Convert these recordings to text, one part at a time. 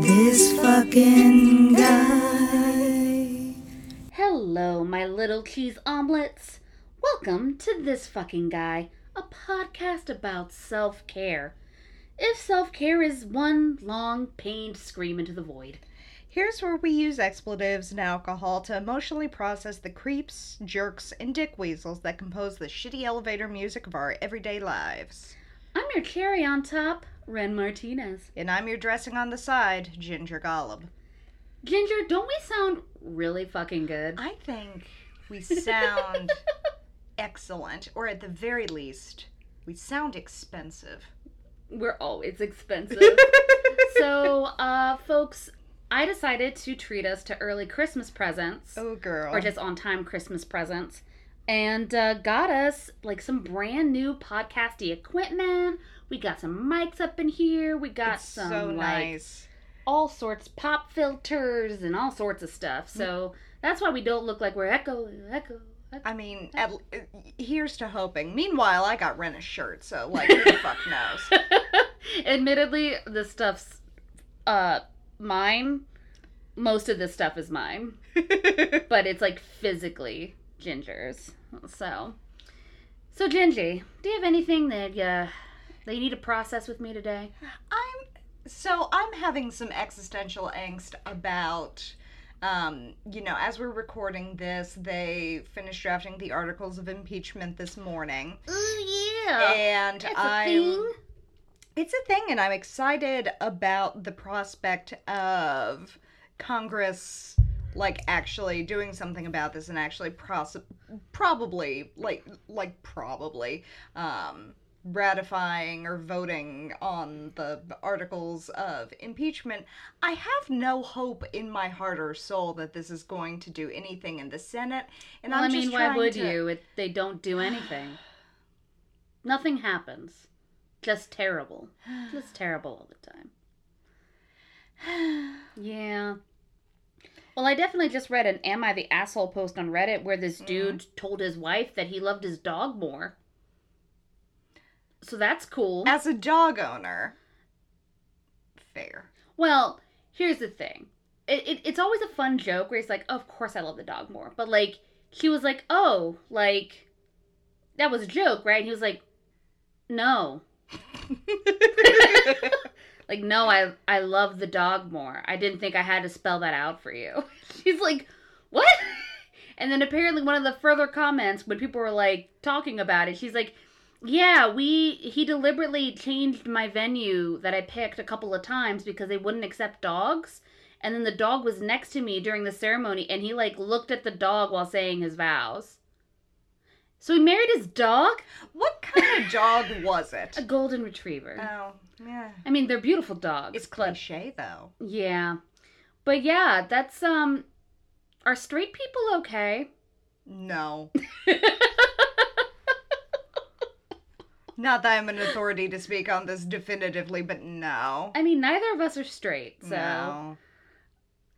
This fucking guy. Hello, my little cheese omelets. Welcome to This Fucking Guy, a podcast about self care. If self care is one long, pained scream into the void. Here's where we use expletives and alcohol to emotionally process the creeps, jerks, and dick weasels that compose the shitty elevator music of our everyday lives. I'm your cherry on top, Ren Martinez. And I'm your dressing on the side, Ginger Golub. Ginger, don't we sound really fucking good? I think we sound excellent, or at the very least, we sound expensive. We're always expensive. so, uh, folks, I decided to treat us to early Christmas presents. Oh, girl. or just on time Christmas presents, and uh, got us like some brand new podcasty equipment. We got some mics up in here. We got It's some so like nice. all sorts pop filters and all sorts of stuff. So that's why we don't look like we're echo echo. echo. I mean, at, here's to hoping. Meanwhile, I got Ren a shirt, so, like, who the fuck knows? Admittedly, this stuff's uh mine. Most of this stuff is mine. but it's like physically Ginger's. So, so Gingy, do you have anything that uh, you need to process with me today? I'm so I'm having some existential angst about um, you know, as we're recording this, they finished drafting the articles of impeachment this morning. Oh yeah, And I'm it's a thing and I'm excited about the prospect of Congress like actually doing something about this and actually pros- probably like like probably um ratifying or voting on the articles of impeachment i have no hope in my heart or soul that this is going to do anything in the senate and well, i'm I mean, why would to- you? It, they don't do anything. Nothing happens. Just terrible. Just terrible all the time. Yeah. Well, I definitely just read an "Am I the asshole?" post on Reddit where this Mm-hmm. dude told his wife that he loved his dog more. So that's cool. as a dog owner fair Well, here's the thing. It, it, it's always a fun joke where he's like, "Of course I love the dog more," but like she was like, "Oh, like that was a joke, right?" And he was like, "No, like no, I I love the dog more. I didn't think I had to spell that out for you." She's like, "What?" And then apparently one of the further comments when people were like talking about it, she's like, "Yeah, we he deliberately changed my venue that I picked a couple of times because they wouldn't accept dogs." And then the dog was next to me during the ceremony and he like looked at the dog while saying his vows. So he married his dog? what kind of dog was it A golden retriever. oh yeah I mean, they're beautiful dogs. it's cliche though yeah. But yeah, that's um are straight people okay? No. Not that I'm an authority to speak on this definitively, but no. I mean, neither of us are straight, so no.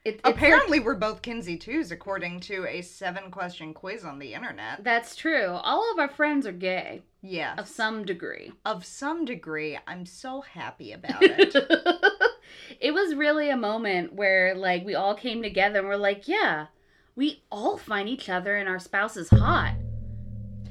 it, Apparently, we're both Kinsey twos, according to a seven question quiz on the internet. that's true. All of our friends are gay Yes. of some degree. Of some degree, I'm so happy about it. it was really a moment where like we all came together and we're like, yeah, we all find each other and our spouses hot.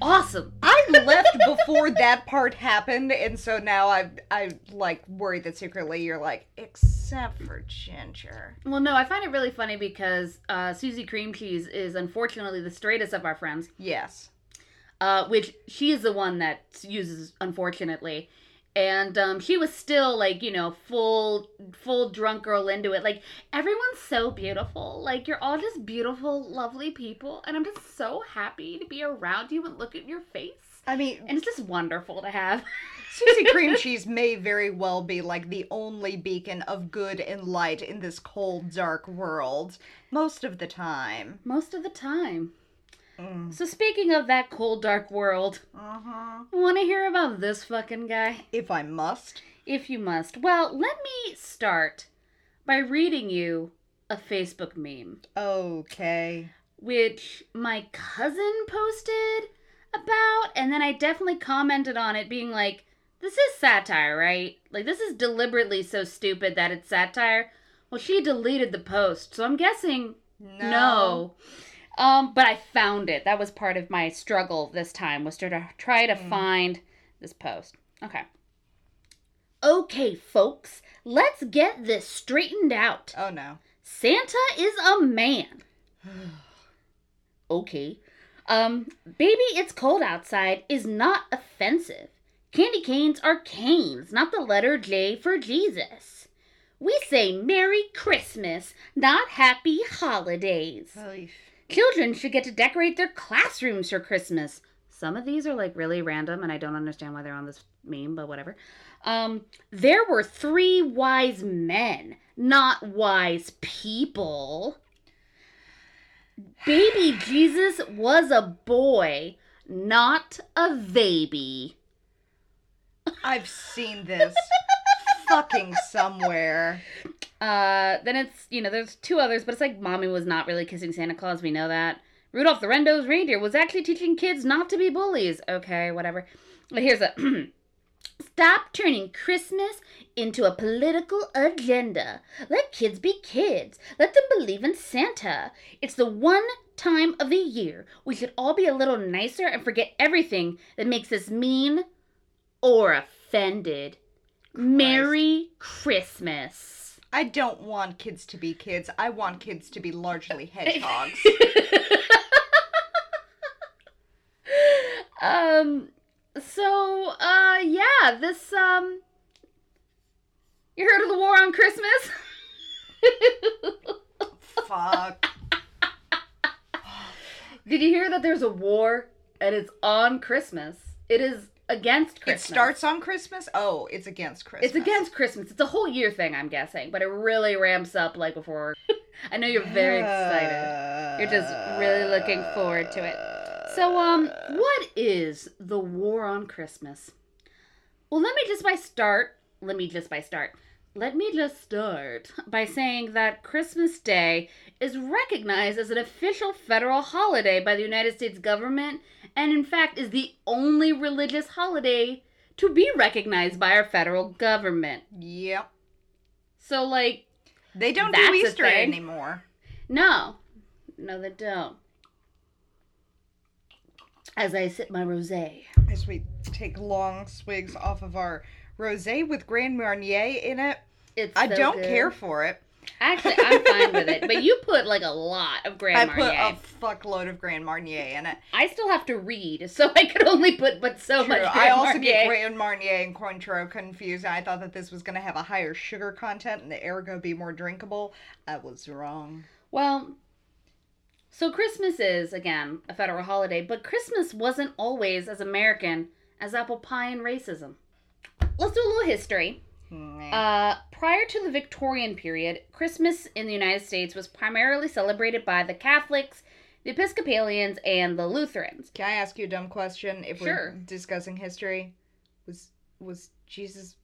Awesome. I left before that part happened, and so now I I like worried that secretly you're like, except for Ginger. Well, no, I find it really funny because uh, Susie Cream Cheese is unfortunately the straightest of our friends, Yes. uh, which she is the one that uses, unfortunately. And um, she was still like, you know, full, full drunk girl into it. Like everyone's so beautiful. Like you're all just beautiful, lovely people, and I'm just so happy to be around you and look at your face. I mean, And it's just wonderful to have. Susie Cream Cheese may very well be like the only beacon of good and light in this cold, dark world. Most of the time. Most of the time. Mm. So speaking of that cold, dark world, Uh-huh. want to hear about this fucking guy? If I must. If you must. Well, let me start by reading you a Facebook meme, Okay. which my cousin posted about, and then I definitely commented on it, being like, this is satire, right? Like, this is deliberately so stupid that it's satire, Well, she deleted the post, so I'm guessing no. Um, but I found it. That was part of my struggle this time was to try to find this post. Okay. Okay, folks, let's get this straightened out. Oh no. Santa is a man. okay. Um, baby, it's cold outside is not offensive. Candy canes are canes, not the letter J for Jesus. We say Merry Christmas, not Happy Holidays. Children should get to decorate their classrooms for Christmas. Some of these are like really random and I don't understand why they're on this meme, but whatever. Um, there were three wise men, not wise people. Baby Jesus was a boy, not a baby. I've seen this fucking somewhere. Uh, then it's, you know, there's two others, but it's like Mommy was not really kissing Santa Claus. We know that. Rudolph the Red-Nosed Reindeer was actually teaching kids not to be bullies. Okay, whatever. But here's a Stop turning Christmas into a political agenda. Let kids be kids. Let them believe in Santa. It's the one time of the year we should all be a little nicer and forget everything that makes us mean or offended. Merry Christmas. I don't want kids to be kids. I want kids to be largely hedgehogs. um so uh yeah, this um You heard of the war on Christmas? Fuck. Did you hear that there's a war and it's on Christmas? It is against Christmas. It starts on Christmas? Oh, it's against Christmas. It's against Christmas. It's a whole year thing, I'm guessing, but it really ramps up like before. I know you're very excited. You're just really looking forward to it. So, um, what is the war on Christmas? Well, let me just by start. Let me just by start. Let me just start by saying that Christmas Day is recognized as an official federal holiday by the United States government, and in fact is the only religious holiday to be recognized by our federal government. Yep. So, like, They don't do Easter anymore. no, no, they don't. As I sip my rosé. As we take long swigs off of our rosé with Grand Marnier in it. It's I so don't good. care for it. Actually, I'm fine with it. But you put like a lot of Grand I Marnier. put a fuckload of Grand Marnier in it. I still have to read, so I could only put but so True. much. Grand I also Marnier. get Grand Marnier and Cointreau confused. I thought that this was going to have a higher sugar content and the ergo be more drinkable. I was wrong. Well, so Christmas is again a federal holiday, but Christmas wasn't always as American as apple pie and racism. Let's do a little history. Meh. Uh, prior to the Victorian period, Christmas in the United States was primarily celebrated by the Catholics, the Episcopalians, and the Lutherans. Can I ask you a dumb question? If Sure. we're discussing history, was was Jesus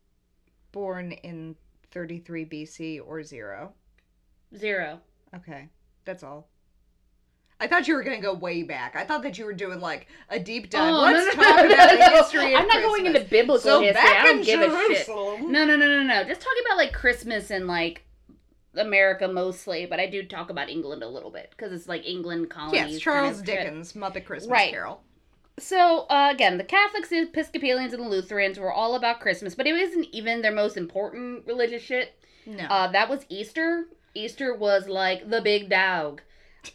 born in 33 BC or zero? Zero. Okay, that's all. I thought you were gonna go way back. I thought that you were doing like a deep dive. Oh, Let's no, no, talk no, about the history of I'm not going into biblical so history. Back I don't in give a shit. Jerusalem. No, no, no, no, no. Just talking about like Christmas and like America mostly, but I do talk about England a little bit because it's like England colonies. Yes, kind Charles of shit. Dickens, Muppet Christmas Right. Carol. So uh, again, the Catholics, the Episcopalians, and the Lutherans were all about Christmas, but it wasn't even their most important religious shit. No. Uh, that was Easter. Easter was like the big dog.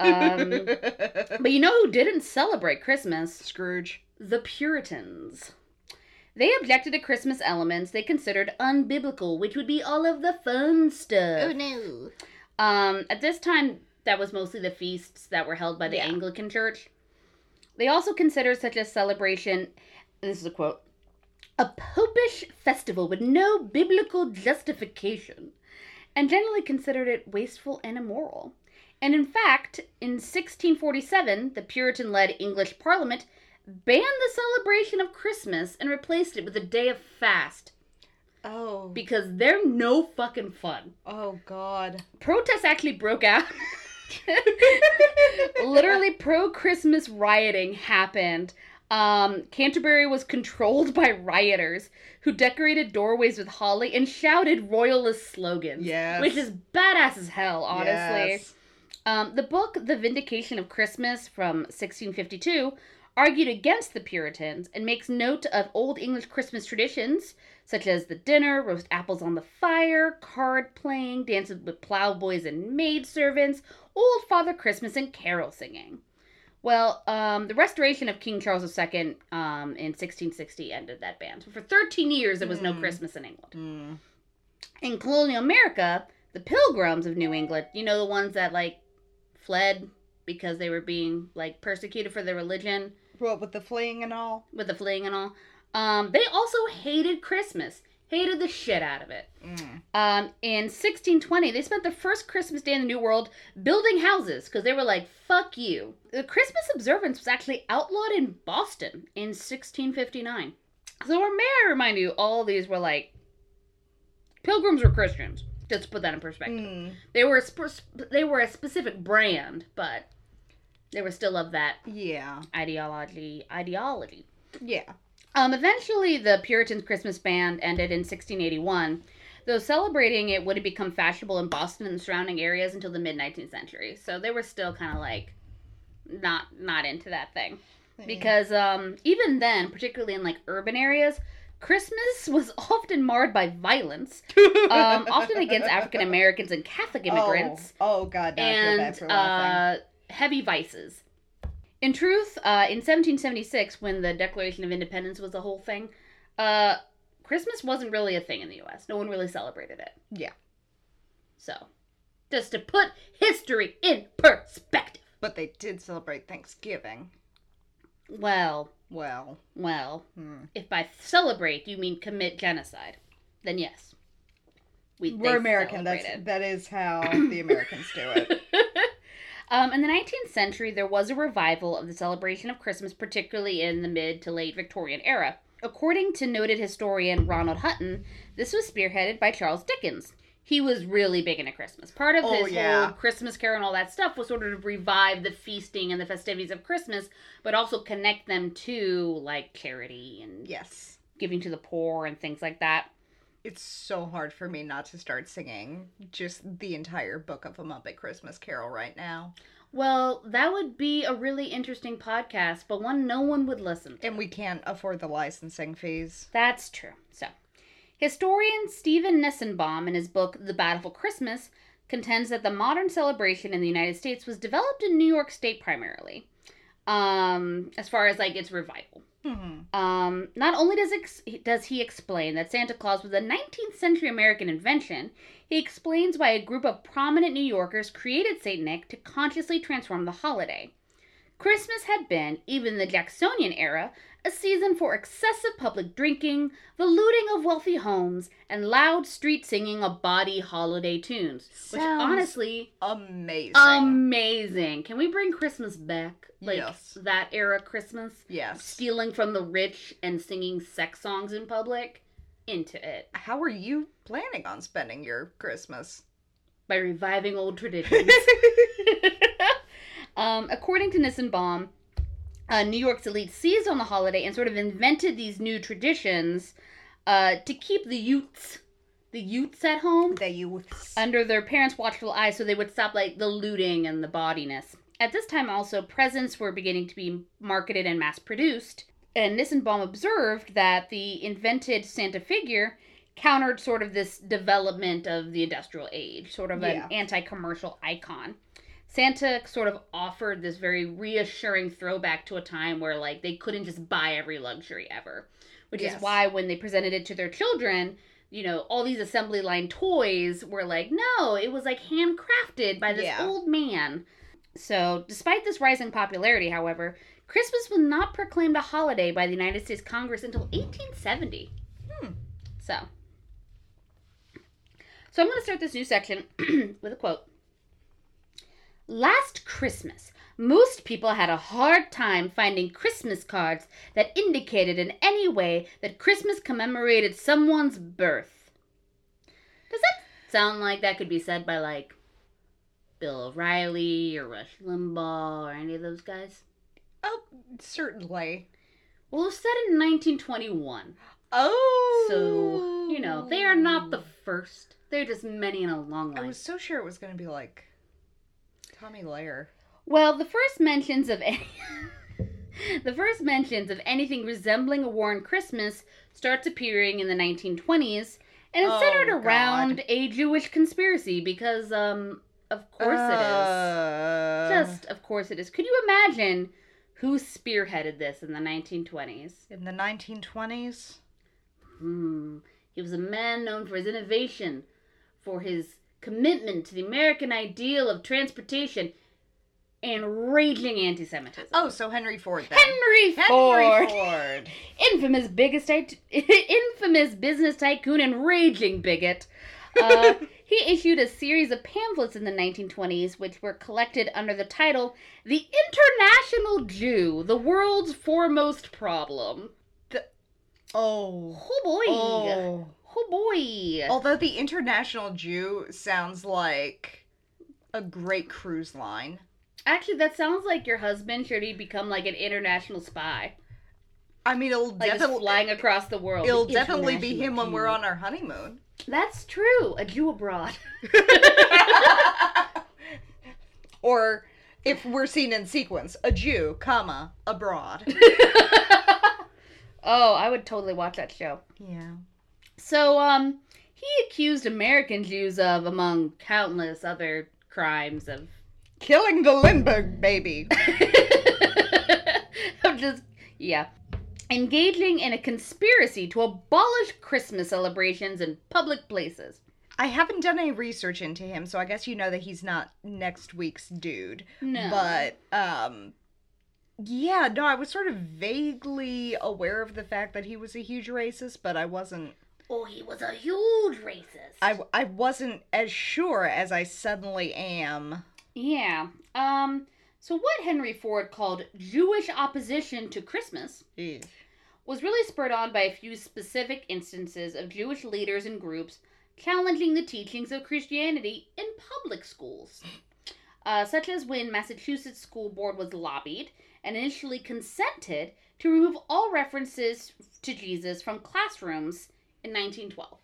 Um, but you know who didn't celebrate Christmas? Scrooge. The Puritans. They objected to Christmas elements they considered unbiblical, which would be all of the fun stuff. Oh no. Um, at this time, that was mostly the feasts that were held by the Yeah. Anglican Church. They also considered such a celebration, this is a quote, a popish festival with no biblical justification, and generally considered it wasteful and immoral. And in fact, in 1647, the Puritan led English Parliament banned the celebration of Christmas and replaced it with a day of fast Oh. because they're no fucking fun oh God. protests actually broke out. Literally, pro Christmas rioting happened Um, Canterbury was controlled by rioters who decorated doorways with holly and shouted royalist slogans. Yes. Which is badass as hell, honestly. Yes. Um, the book, The Vindication of Christmas from 1652, argued against the Puritans and makes note of Old English Christmas traditions, such as the dinner, roast apples on the fire, card playing, dances with plowboys and maidservants, old Father Christmas, and carol singing. Well, um, the restoration of King Charles II um, in 1660 ended that ban. So for 13 years, there was no Mm. Christmas in England. Mm. In colonial America, the Pilgrims of New England, you know, the ones that like fled because they were being like persecuted for their religion What with the fleeing and all? with the fleeing and all, um, they also hated Christmas, hated the shit out of it. Mm. Um, in 1620, they spent the first Christmas day in the New World building houses because they were like, fuck you. The Christmas observance was actually outlawed in Boston in 1659. So, may I remind you, all these were like, pilgrims were Christians. Just put that in perspective. Mm. They were a sp- they were a specific brand, but they were still of that Yeah. ideology ideology. Yeah. Um, eventually, the Puritans' Christmas band ended in 1681, though celebrating it would have become fashionable in Boston and the surrounding areas until the mid 19th century. So they were still kind of like not not into that thing because um, even then, particularly in like urban areas, Christmas was often marred by violence, um, often against African Americans and Catholic immigrants Oh, oh God, now I feel bad and uh, heavy vices. In truth, uh, in 1776, when the Declaration of Independence was the whole thing, uh, Christmas wasn't really a thing in the U.S. No one really celebrated it. Yeah. So, just to put history in perspective. But they did celebrate Thanksgiving. Well, Well, well, hmm. if by celebrate you mean commit genocide, then yes. We, We're American. That's that is how the Americans do it. um, in the 19th century, there was a revival of the celebration of Christmas, particularly in the mid to late Victorian era. According to noted historian Ronald Hutton, this was spearheaded by Charles Dickens. He was really big into Christmas. Part of Oh, his yeah. whole Christmas Carol and all that stuff was sort of to revive the feasting and the festivities of Christmas, but also connect them to like charity and Yes. giving to the poor and things like that. It's so hard for me not to start singing just the entire book of a Muppet Christmas Carol right now. Well, that would be a really interesting podcast, but one no one would listen to. And we can't afford the licensing fees. That's true. So, historian Stephen Nissenbaum, in his book The Battle for Christmas, contends that the modern celebration in the United States was developed in New York State primarily, um, as far as like its revival. Hmm. Um, not only does ex- does he explain that Santa Claus was a 19th century American invention, he explains why a group of prominent New Yorkers created Saint Nick to consciously transform the holiday. Christmas had been, even in the Jacksonian era, a season for excessive public drinking, the looting of wealthy homes, and loud street singing of body holiday tunes. Which Sounds honestly, Amazing. amazing. Can we bring Christmas back? Like Yes. that era Christmas? yes. stealing from the rich and singing sex songs in public into it How are you planning on spending your Christmas? by reviving old traditions. um, according to Nissenbaum, uh, New York's elite seized on the holiday and sort of invented these new traditions uh, to keep the youths, the youths at home, the youths. under their parents' watchful eye so they would stop like the looting and the bawdiness. At this time also presents were beginning to be marketed and mass produced, and Nissenbaum observed that the invented Santa figure countered sort of this development of the industrial age, sort of Yeah. an anti-commercial icon. Santa sort of offered this very reassuring throwback to a time where like they couldn't just buy every luxury ever. Which Yes. is why when they presented it to their children, you know, all these assembly line toys were like, no, it was like handcrafted by this Yeah. old man. So, despite this rising popularity, however, Christmas was not proclaimed a holiday by the United States Congress until 1870. Hmm. So, so I'm going to start this new section with a quote. Last Christmas, most people had a hard time finding Christmas cards that indicated in any way that Christmas commemorated someone's birth. Does that sound like that could be said by like Bill O'Reilly or Rush Limbaugh or any of those guys? Oh, certainly. Well, it was set in 1921. Oh. So, you know, they are not the oh. first. They're just many in a long line. I was so sure it was going to be like Tomi Lahren. Well, the first mentions of any the first mentions of anything resembling a war on Christmas starts appearing in the 1920s, and it's Oh, centered God. around a Jewish conspiracy because, um, of course it Uh, is. Just of course it is. Could you imagine who spearheaded this in the 1920s? in the 1920s. Hmm. He was a man known for his innovation, for his commitment to the American ideal of transportation, and raging anti-Semitism. Oh, so Henry Ford then. Henry Henry Ford, Ford. infamous biggest, infamous business tycoon and raging bigot. Uh, he issued a series of pamphlets in the 1920s, which were collected under the title "The International Jew: The World's Foremost Problem." Oh. Oh boy! Oh. Oh boy! Although the International Jew sounds like a great cruise line. Actually, that sounds like your husband. Should he become like an international spy, I mean, it'll like definitely flying across the world? it'll definitely be him when we're on our honeymoon. That's true. A Jew abroad. or if we're seen in sequence, a Jew, comma, abroad. oh, I would totally watch that show. yeah. So, um, he accused American Jews of, among countless other crimes, of Killing the Lindbergh baby. of just yeah, engaging in a conspiracy to abolish Christmas celebrations in public places. I haven't done any research into him, so I guess you know that he's not next week's dude. No, But um yeah, no, I was sort of vaguely aware of the fact that he was a huge racist, but I wasn't oh, he was a huge racist. I I wasn't as sure as I suddenly am. Yeah. Um. So what Henry Ford called Jewish opposition to Christmas was really spurred on by a few specific instances of Jewish leaders and groups challenging the teachings of Christianity in public schools, uh, such as when Massachusetts School Board was lobbied and initially consented to remove all references to Jesus from classrooms in 1912.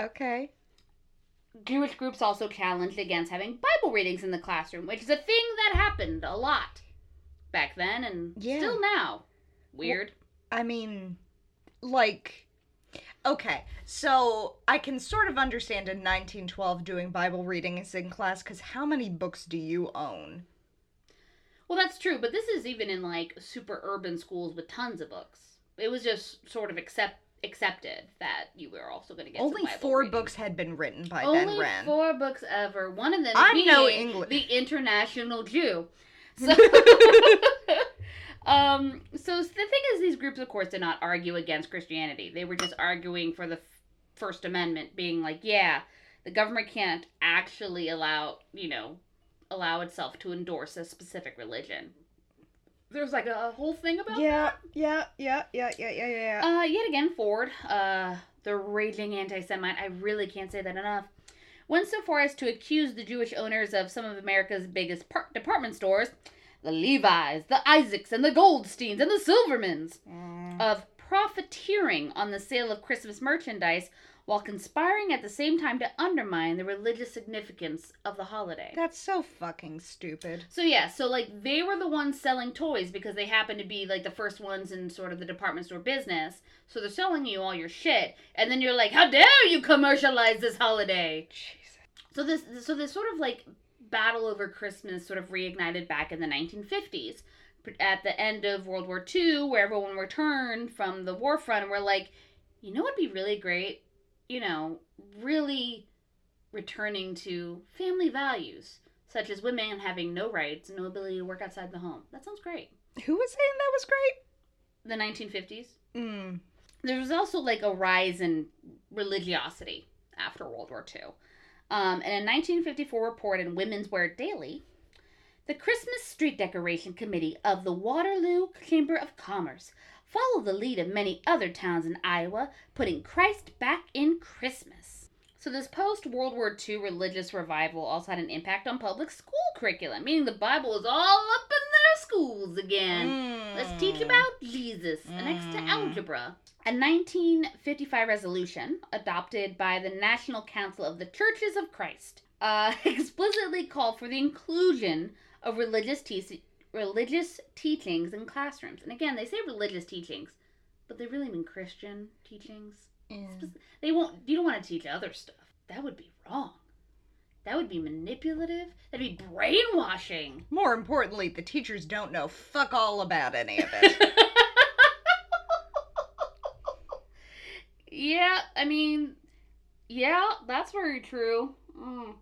Okay. Jewish groups also challenged against having Bible readings in the classroom, which is a thing that happened a lot back then and Yeah. still now. Weird. I mean, like, okay, so I can sort of understand in 1912 doing Bible readings in class because how many books do you own? Well, that's true, but this is even in like super urban schools with tons of books. It was just sort of accept accepted that you were also going to get Only four readings. books had been written by Only then, Ren. four books ever. One of them I'm being no Engli- the International Jew. So, um, so the thing is, these groups, of course, did not argue against Christianity. They were just arguing for the First Amendment, being like, yeah, the government can't actually allow, you know, allow itself to endorse a specific religion. There's like a whole thing about yeah, yeah, yeah, yeah, yeah, yeah, yeah. uh, yet again, Ford, uh, the raging anti Semite, I really can't say that enough, went so far as to accuse the Jewish owners of some of America's biggest par- department stores, the Levi's, the Isaacs, and the Goldsteins, and the Silvermans, Mm. of profiteering on the sale of Christmas merchandise while conspiring at the same time to undermine the religious significance of the holiday. That's so fucking stupid. So yeah, so like they were the ones selling toys because they happened to be like the first ones in sort of the department store business. So they're selling you all your shit, and then you're like, "How dare you commercialize this holiday?" Jesus. So this, so this sort of like battle over Christmas sort of reignited back in the 1950s, at the end of World War II, where everyone returned from the war front and were like, "You know, what'd be really great? You know, really returning to family values." Such as women having no rights, no ability to work outside the home. That sounds great. Who was saying that was great? The 1950s. Mm. there was also like a rise in religiosity after World War II. Um, in a 1954 report in Women's Wear Daily, the Christmas Street Decoration Committee of the Waterloo Chamber of Commerce followed the lead of many other towns in Iowa, putting Christ back in Christmas. So, this post World War II religious revival also had an impact on public school curriculum, meaning the Bible was all up in their schools again. Let's teach Mm. about Jesus next to Mm. algebra. A 1955 resolution adopted by the National Council of the Churches of Christ uh, explicitly called for the inclusion of religious te- religious teachings in classrooms. And again, they say religious teachings, but they really mean Christian teachings. Yeah. They won't. You don't want to teach other stuff. That would be wrong. That would be manipulative. That'd be brainwashing. More importantly, the teachers don't know fuck all about any of it. yeah, I mean, yeah, that's very true. Mm.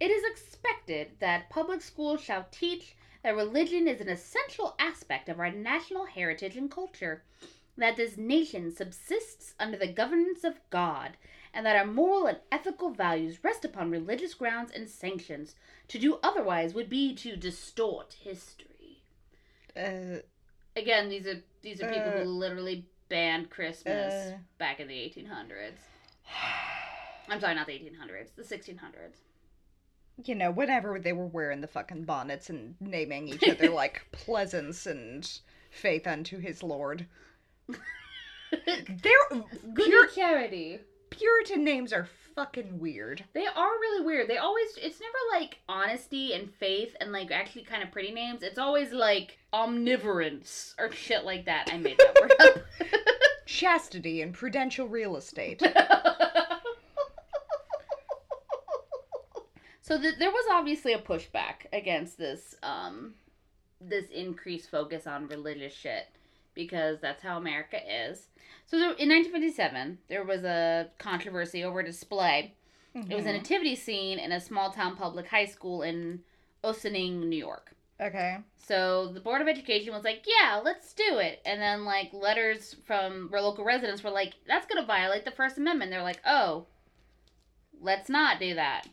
It is expected that public schools shall teach that religion is an essential aspect of our national heritage and culture, that this nation subsists under the governance of God, and that our moral and ethical values rest upon religious grounds and sanctions. To do otherwise would be to distort history. uh, Again, these are these are people Uh, who literally banned Christmas uh. back in the 1800s. I'm sorry, not the 1800s, the 1600s. You know, whenever they were wearing the fucking bonnets and naming each other like Pleasance and Faith unto his Lord. They're Good Pur- charity. Puritan names are fucking weird. They are really weird. They always it's never like honesty and faith and like actually kind of pretty names. It's always like omnivorence or shit like that. I made that word up. Chastity and prudential real estate. So th- there was obviously a pushback against this um this increased focus on religious shit because that's how America is. So there, in 1957, there was a controversy over a display. It was a nativity scene in a small town public high school in Ossining, New York. Okay. So the Board of Education was like, yeah, let's do it. And then, like, letters from local residents were like, that's going to violate the First Amendment. They're like, oh, let's not do that.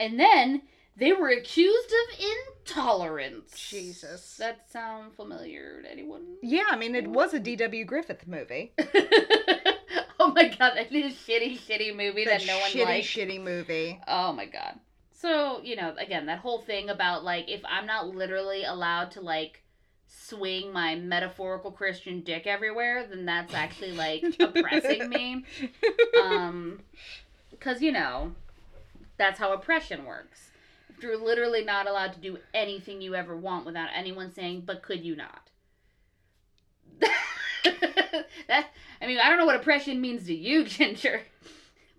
And then they were accused of intolerance. Jesus. That sound familiar to anyone? Yeah, I mean, it was a D.W. Griffith movie. oh my god, that is a shitty, shitty movie that, That no one likes. shitty, liked. shitty movie. Oh my god. So, you know, again, that whole thing about like if I'm not literally allowed to like swing my metaphorical Christian dick everywhere, then that's actually like oppressing me. Um cuz you know, that's how oppression works. If you're literally not allowed to do anything you ever want without anyone saying, "But could you not?" that I mean, I don't know what oppression means to you, Ginger.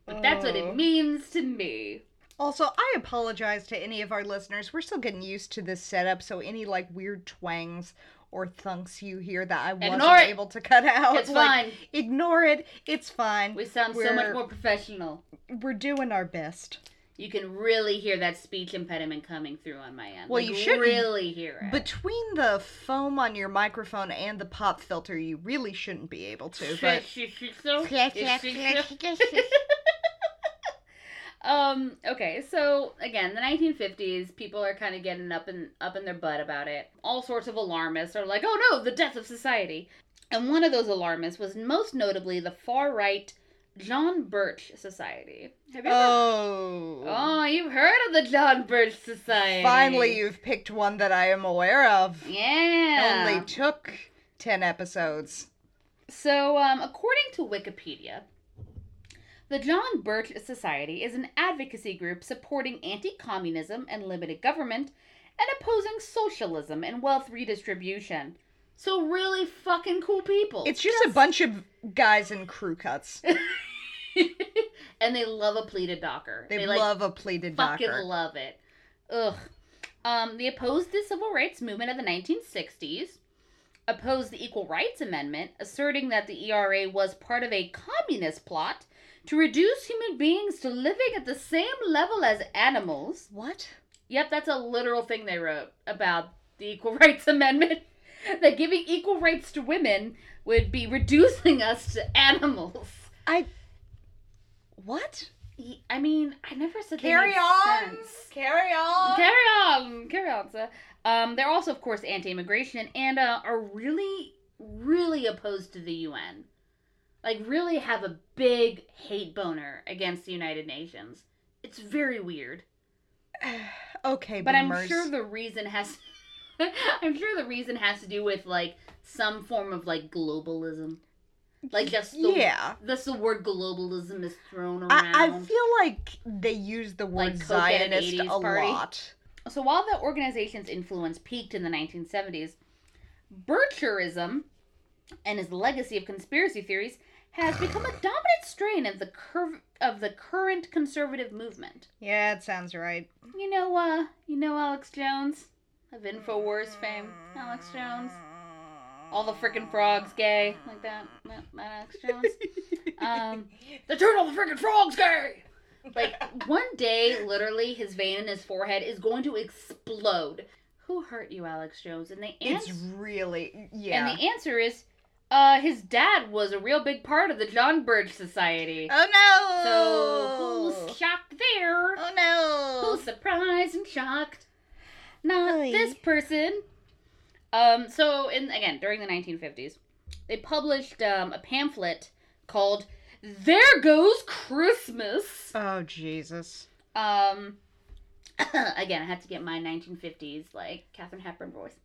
But that's what Oh. it means to me. Also, I apologize to any of our listeners. We're still getting used to this setup, so any like weird twangs or thunks you hear that I wasn't Ignore it. able to cut out, It's like, fine. ignore it. It's fine. We sound so much more professional. We're doing our best. You can really hear that speech impediment coming through on my end. Well, Like, you shouldn't. really hear it. Between the foam on your microphone and the pop filter, you really shouldn't be able to. But um. Okay. So again, the 1950s, people are kind of getting up and up in their butt about it. All sorts of alarmists are like, "Oh no, the death of society." And one of those alarmists was most notably the far right John Birch Society. Have you ever? oh, Oh, you've heard of the John Birch Society. finally, you've picked one that I am aware of. Yeah. Only took ten episodes. So, um, according to Wikipedia, the John Birch Society is an advocacy group supporting anti communism and limited government and opposing socialism and wealth redistribution. So, really fucking cool people. It's just, a bunch of guys in crew cuts. and they love a pleated docker. They, like, love a pleated fucking docker. love it. Ugh. Um, they opposed the civil rights movement of the 1960s, opposed the Equal Rights Amendment, asserting that the ERA was part of a communist plot to reduce human beings to living at the same level as animals. What? Yep, that's a literal thing they wrote about the Equal Rights Amendment. that giving equal rights to women would be reducing us to animals. I. What? I mean, I never said that Carry on. Carry on. Carry on, carry on, sir. Um, they're also, of course, anti-immigration and uh, are really, really opposed to the UN. Like, really have a big hate boner against the United Nations. It's very weird, okay, but I'm sure the reason has. I'm sure the reason has to do with like some form of like globalism. Like just the, yeah. Thus the word globalism is thrown around. I, I feel like they use the word Like Zionist a party. lot. So while the organization's influence peaked in the 1970s, Bircherism and his legacy of conspiracy theories has become a dominant strain of the curve of the current conservative movement. Yeah, it sounds right. You know, uh, you know Alex Jones of Infowars fame. Alex Jones, all the freaking frogs gay like that. That, that Alex Jones. Um, they turn all the freaking frogs gay. Like one day, literally, his vein in his forehead is going to explode. Who hurt you, Alex Jones? And the It's answer, really yeah. and the answer is, uh, his dad was a real big part of the John Birch Society. oh no! So who's shocked there? oh no! Who's surprised and shocked? Not this person. Um, so in again during the 1950s, they published um, a pamphlet called "There Goes Christmas." Oh Jesus! Um, again, I had to get my 1950s like Katharine Hepburn voice.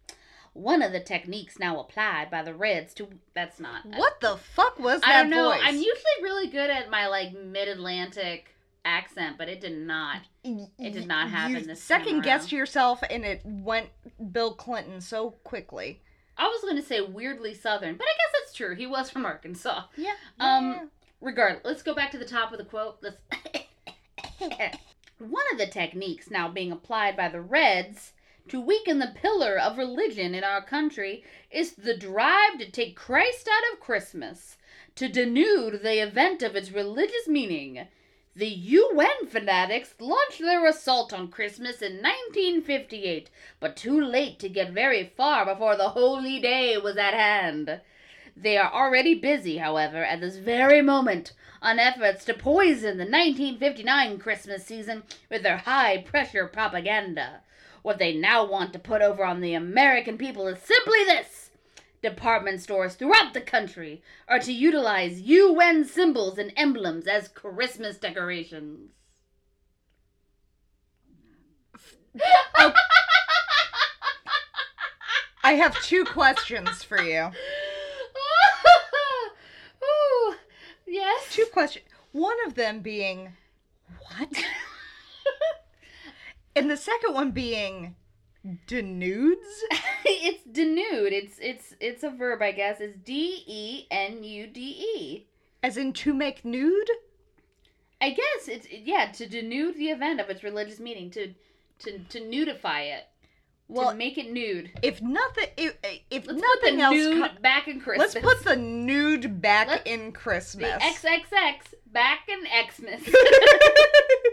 One of the techniques now applied by the Reds to that's not What the fuck was that I don't know. voice? I'm usually really good at my like mid-Atlantic accent, but it did not. It did not happen You this second guessed yourself, and it went Bill Clinton so quickly. I was going to say weirdly southern, but I guess that's true. He was from Arkansas. Yeah. Um, Regardless, let's go back to the top of the quote. Let's. One of the techniques now being applied by the Reds to weaken the pillar of religion in our country is the drive to take Christ out of Christmas, to denude the event of its religious meaning. The UN fanatics launched their assault on Christmas in 1958, but too late to get very far before the holy day was at hand. They are already busy, however, at this very moment on efforts to poison the 1959 Christmas season with their high pressure propaganda. What they now want to put over on the American people is simply this department stores throughout the country are to utilize UN symbols and emblems as Christmas decorations. I have two questions for you. Ooh, yes. Two questions. One of them being, what? and the second one being, denudes? it's denude. It's it's it's a verb, I guess. It's D E N U D E. As in to make nude? I guess it's yeah to denude the event of its religious meaning to to to nudify it Well, to make it nude. if nothing, if, if Let's nothing put the else, nude co- back in Christmas. let's put the nude back Let's- in Christmas. the XXX back in Xmas.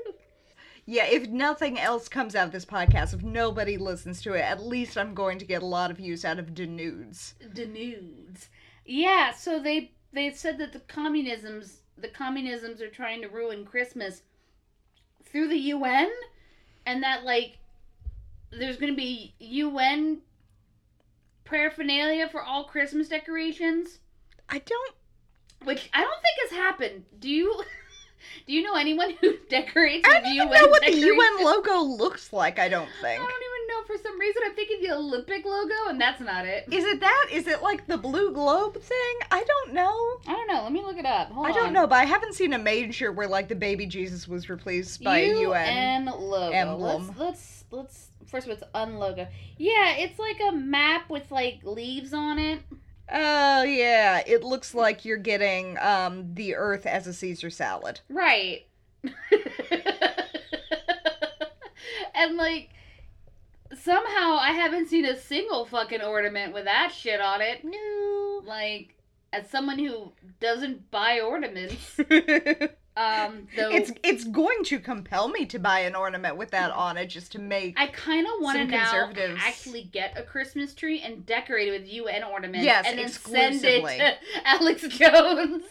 yeah, if nothing else comes out of this podcast, if nobody listens to it, at least I'm going to get a lot of use out of denudes. denudes. Yeah, so they they said that the communisms the communisms are trying to ruin Christmas through the UN and that like there's going to be UN paraphernalia for all Christmas decorations, I don't. which I don't think has happened. Do you do you know anyone who decorates I don't UN even know what the? UN logo looks like. I don't think. I don't even know. For some reason, I'm thinking the Olympic logo, and that's not it. Is it that? Is it like the blue globe thing? I don't know. I don't know. Let me look it up. Hold I don't on. know, but I haven't seen a major where like the baby Jesus was replaced by a UN. logo. emblem. Let's let's let's first of all, it's unlogo. Yeah, it's like a map with like leaves on it. Oh yeah, it looks like you're getting um the Earth as a Caesar salad. Right. and like somehow I haven't seen a single fucking ornament with that shit on it. No. Like as someone who doesn't buy ornaments, um though it's it's going to compel me to buy an ornament with that on it just to make. I kind of want to now actually get a Christmas tree and decorate it with UN ornaments. Yes, and then send it exclusively. to Alex Jones.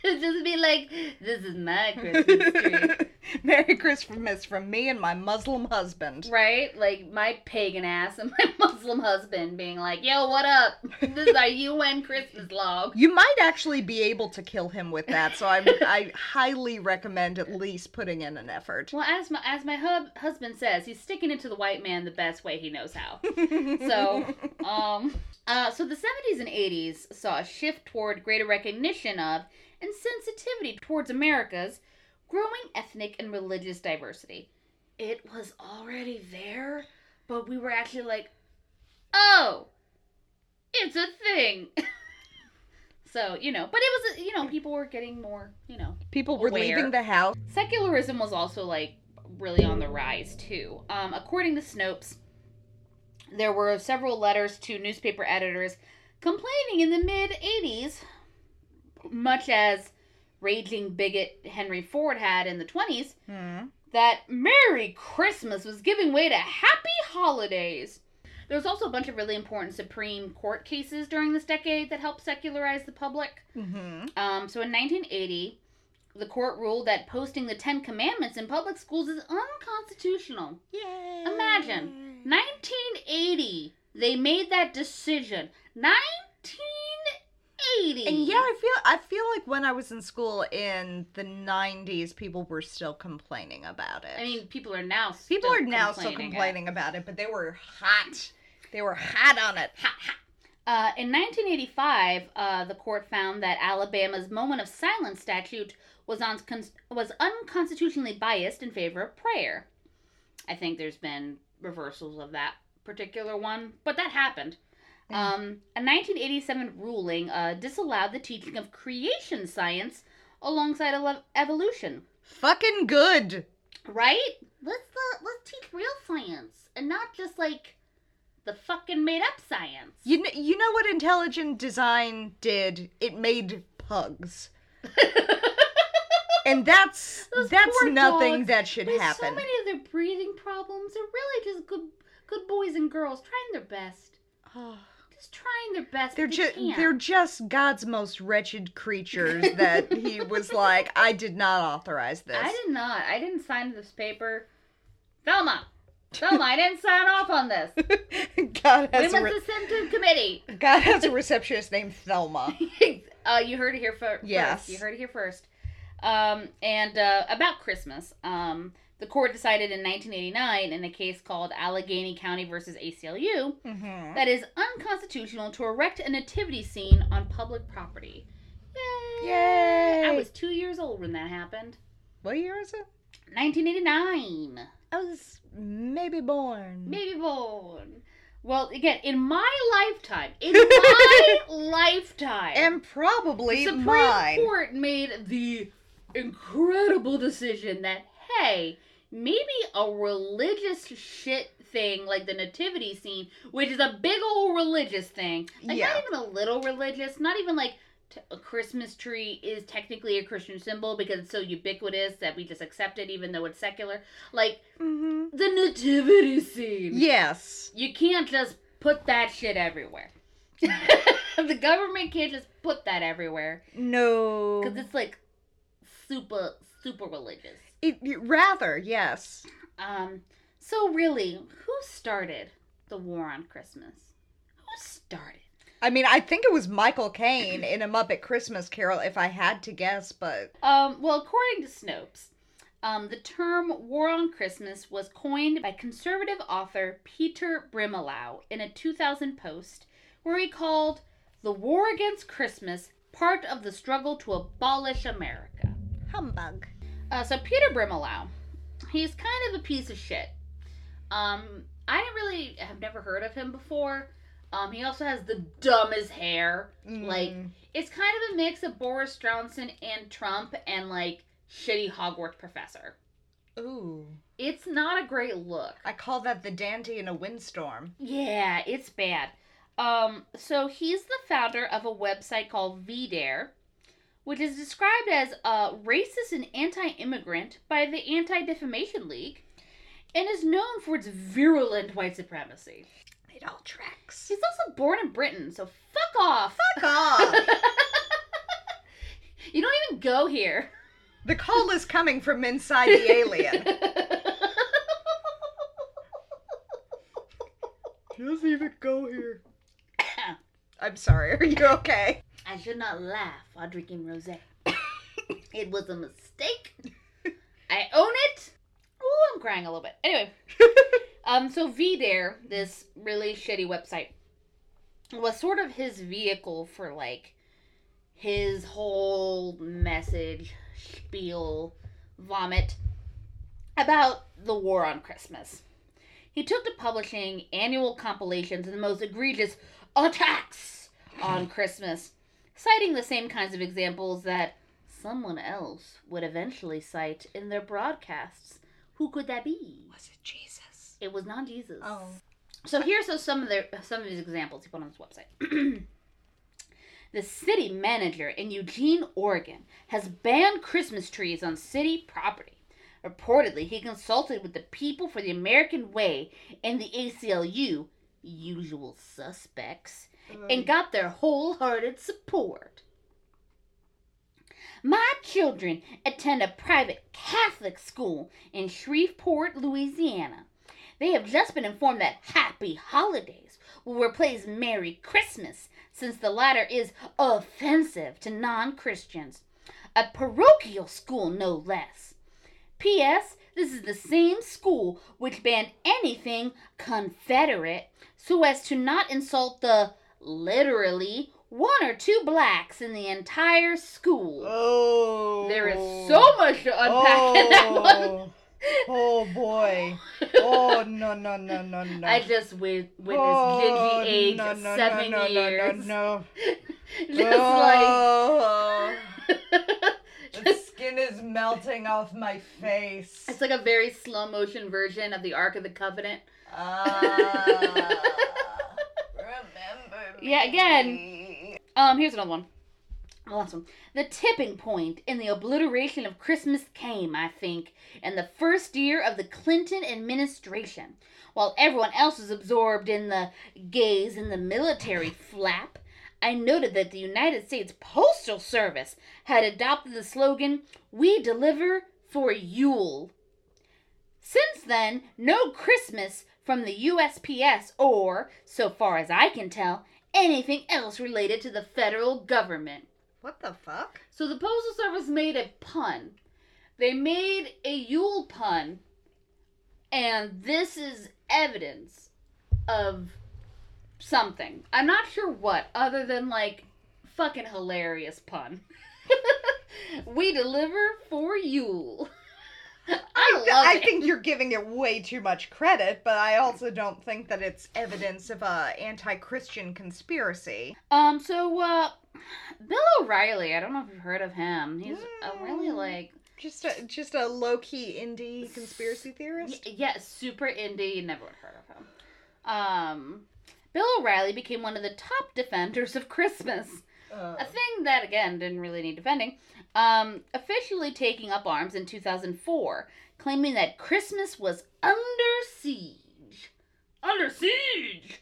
Just be like, this is my Christmas tree. Merry Christmas from me and my Muslim husband. Right? Like my pagan ass and my Muslim husband being like, yo, what up? This is our UN Christmas log. You might actually be able to kill him with that, so I I highly recommend at least putting in an effort. Well, as my as my hub, husband says, he's sticking it to the white man the best way he knows how. So, um, uh, so the 70s and 80s saw a shift toward greater recognition of and sensitivity towards America's growing ethnic and religious diversity. It was already there, but we were actually like, oh, it's a thing. so, you know, but it was, you know, people were getting more, you know, People were Aware. leaving the house. secularism was also like really on the rise too. Um, according to Snopes, there were several letters to newspaper editors complaining in the mid 80s, much as raging bigot Henry Ford had in the 20s, Hmm. that Merry Christmas was giving way to Happy Holidays. There was also a bunch of really important Supreme Court cases during this decade that helped secularize the public. Mm-hmm. Um, so in 1980, the court ruled that posting the Ten Commandments in public schools is unconstitutional. Yay! Imagine. 1980, they made that decision. 1980. And yeah, I feel I feel like when I was in school in the '90s, people were still complaining about it. I mean, people are now people are now still complaining. complaining about it, but they were hot. They were hot on it. Uh, in 1985, uh, the court found that Alabama's moment of silence statute was on was unconstitutionally biased in favor of prayer. I think there's been reversals of that particular one, but that happened. Um, a 1987 ruling uh, disallowed the teaching of creation science alongside ele- evolution. Fucking good. Right? Let's uh, let's teach real science and not just like the fucking made up science. You know, you know what intelligent design did? It made pugs. And that's Those that's nothing dogs. that should With happen. so many of their breathing problems, they're really just good good boys and girls trying their best. Just trying their best. They're they just they're just God's most wretched creatures that he was like, I did not authorize this. I did not. I didn't sign this paper. Thelma! Thelma, I didn't sign off on this. God has a must re- committee. God has a receptionist named Thelma. uh, you heard it here fir- Yes. first. You heard it here first. Um, and uh, about Christmas, um, the court decided in 1989 in a case called Allegheny County versus ACLU hmm that is unconstitutional to erect a nativity scene on public property. Yay! Yay! I was two years old when that happened. What year is it? 1989. I was maybe born. Maybe born. Well, again, in my lifetime, in my lifetime, And probably the Supreme mine. Court made the incredible decision that hey, maybe a religious shit thing like the nativity scene, which is a big old religious thing, like Yeah. not even a little religious, not even like t- a Christmas tree is technically a Christian symbol because it's so ubiquitous that we just accept it even though it's secular. Like hmm the nativity scene. Yes. You can't just put that shit everywhere. the government can't just put that everywhere No. because it's like super super religious. It, it- rather, yes. Um, so really, who started the war on Christmas? Who started? I mean, I think it was Michael Caine in A Muppet Christmas Carol, if I had to guess, but Um, well, according to Snopes, um, the term "war on Christmas" was coined by conservative author Peter Brimelow in a 2000 post, where he called the war against Christmas part of the struggle to abolish America. humbug. Uh, so Peter Brimelow, he's kind of a piece of shit. Um, I didn't really have never heard of him before. Um, he also has the dumbest hair. Like Mm. it's kind of a mix of Boris Johnson and Trump and like shitty Hogwarts professor. ooh, It's not a great look. I call that the dandy in a windstorm. Yeah, it's bad. Um, so he's the founder of a website called VDare, which is described as uh, racist and anti-immigrant by the Anti-Defamation League, and is known for its virulent white supremacy. It all tracks. He's also born in Britain, so fuck off. Fuck off. you don't even go here. The call is coming from inside the alien. Doesn't even go here. I'm sorry. Are you okay? I should not laugh while drinking rosé. it was a mistake. I own it. Ooh, I'm crying a little bit. Anyway, um, so V VDare, this really shitty website, was sort of his vehicle for like his whole message, spiel, vomit about the war on Christmas. He took to publishing annual compilations of the most egregious attacks on Christmas, citing the same kinds of examples that someone else would eventually cite in their broadcasts. Who could that be? Was it Jesus? It was not Jesus. Oh. So here's so some of their some of his examples he put on his website. the city manager in Eugene, Oregon, has banned Christmas trees on city property. Reportedly, he consulted with the People for the American Way and the ACLU, usual suspects, and got their wholehearted support. My children attend a private Catholic school in Shreveport, Louisiana. They have just been informed that Happy Holidays will replace Merry Christmas since the latter is offensive to non Christians. A parochial school, no less. P.S. This is the same school which banned anything Confederate so as to not insult the literally one or two blacks in the entire school. Oh. There is so much to unpack in that oh. one. Oh boy. Oh no no no no no. I just wi- witnessed oh, Gingy age no, no, seven no, no, years. No, no, just Oh, like is melting off my face. it's like a very slow motion version of the Ark of the Covenant. Ah, remember me. Yeah, again. Um, here's another one. The last one. The tipping point in the obliteration of Christmas came, I think, in the first year of the Clinton administration. While everyone else was absorbed in the gays in the military flap, I noted that the United States Postal Service had adopted the slogan, We deliver for Yule. Since then, no Christmas from the USPS or, so far as I can tell, anything else related to the federal government. What the fuck? So the Postal Service made a pun. They made a Yule pun, and this is evidence of something. I'm not sure what, other than like fucking hilarious pun. we deliver for Yule. I love I it. think you're giving it way too much credit, but I also don't think that it's evidence of a anti-Christian conspiracy. Um, so, uh, Bill O'Reilly, I don't know if you've heard of him. He's a really, Mm. like, Just a just a low key indie conspiracy theorist. y- yeah, super indie. Never heard of him. Um, Bill O'Reilly became one of the top defenders of Christmas. Uh, A thing that, again, didn't really need defending. Um, officially taking up arms in 2004, claiming that Christmas was under siege. Under siege!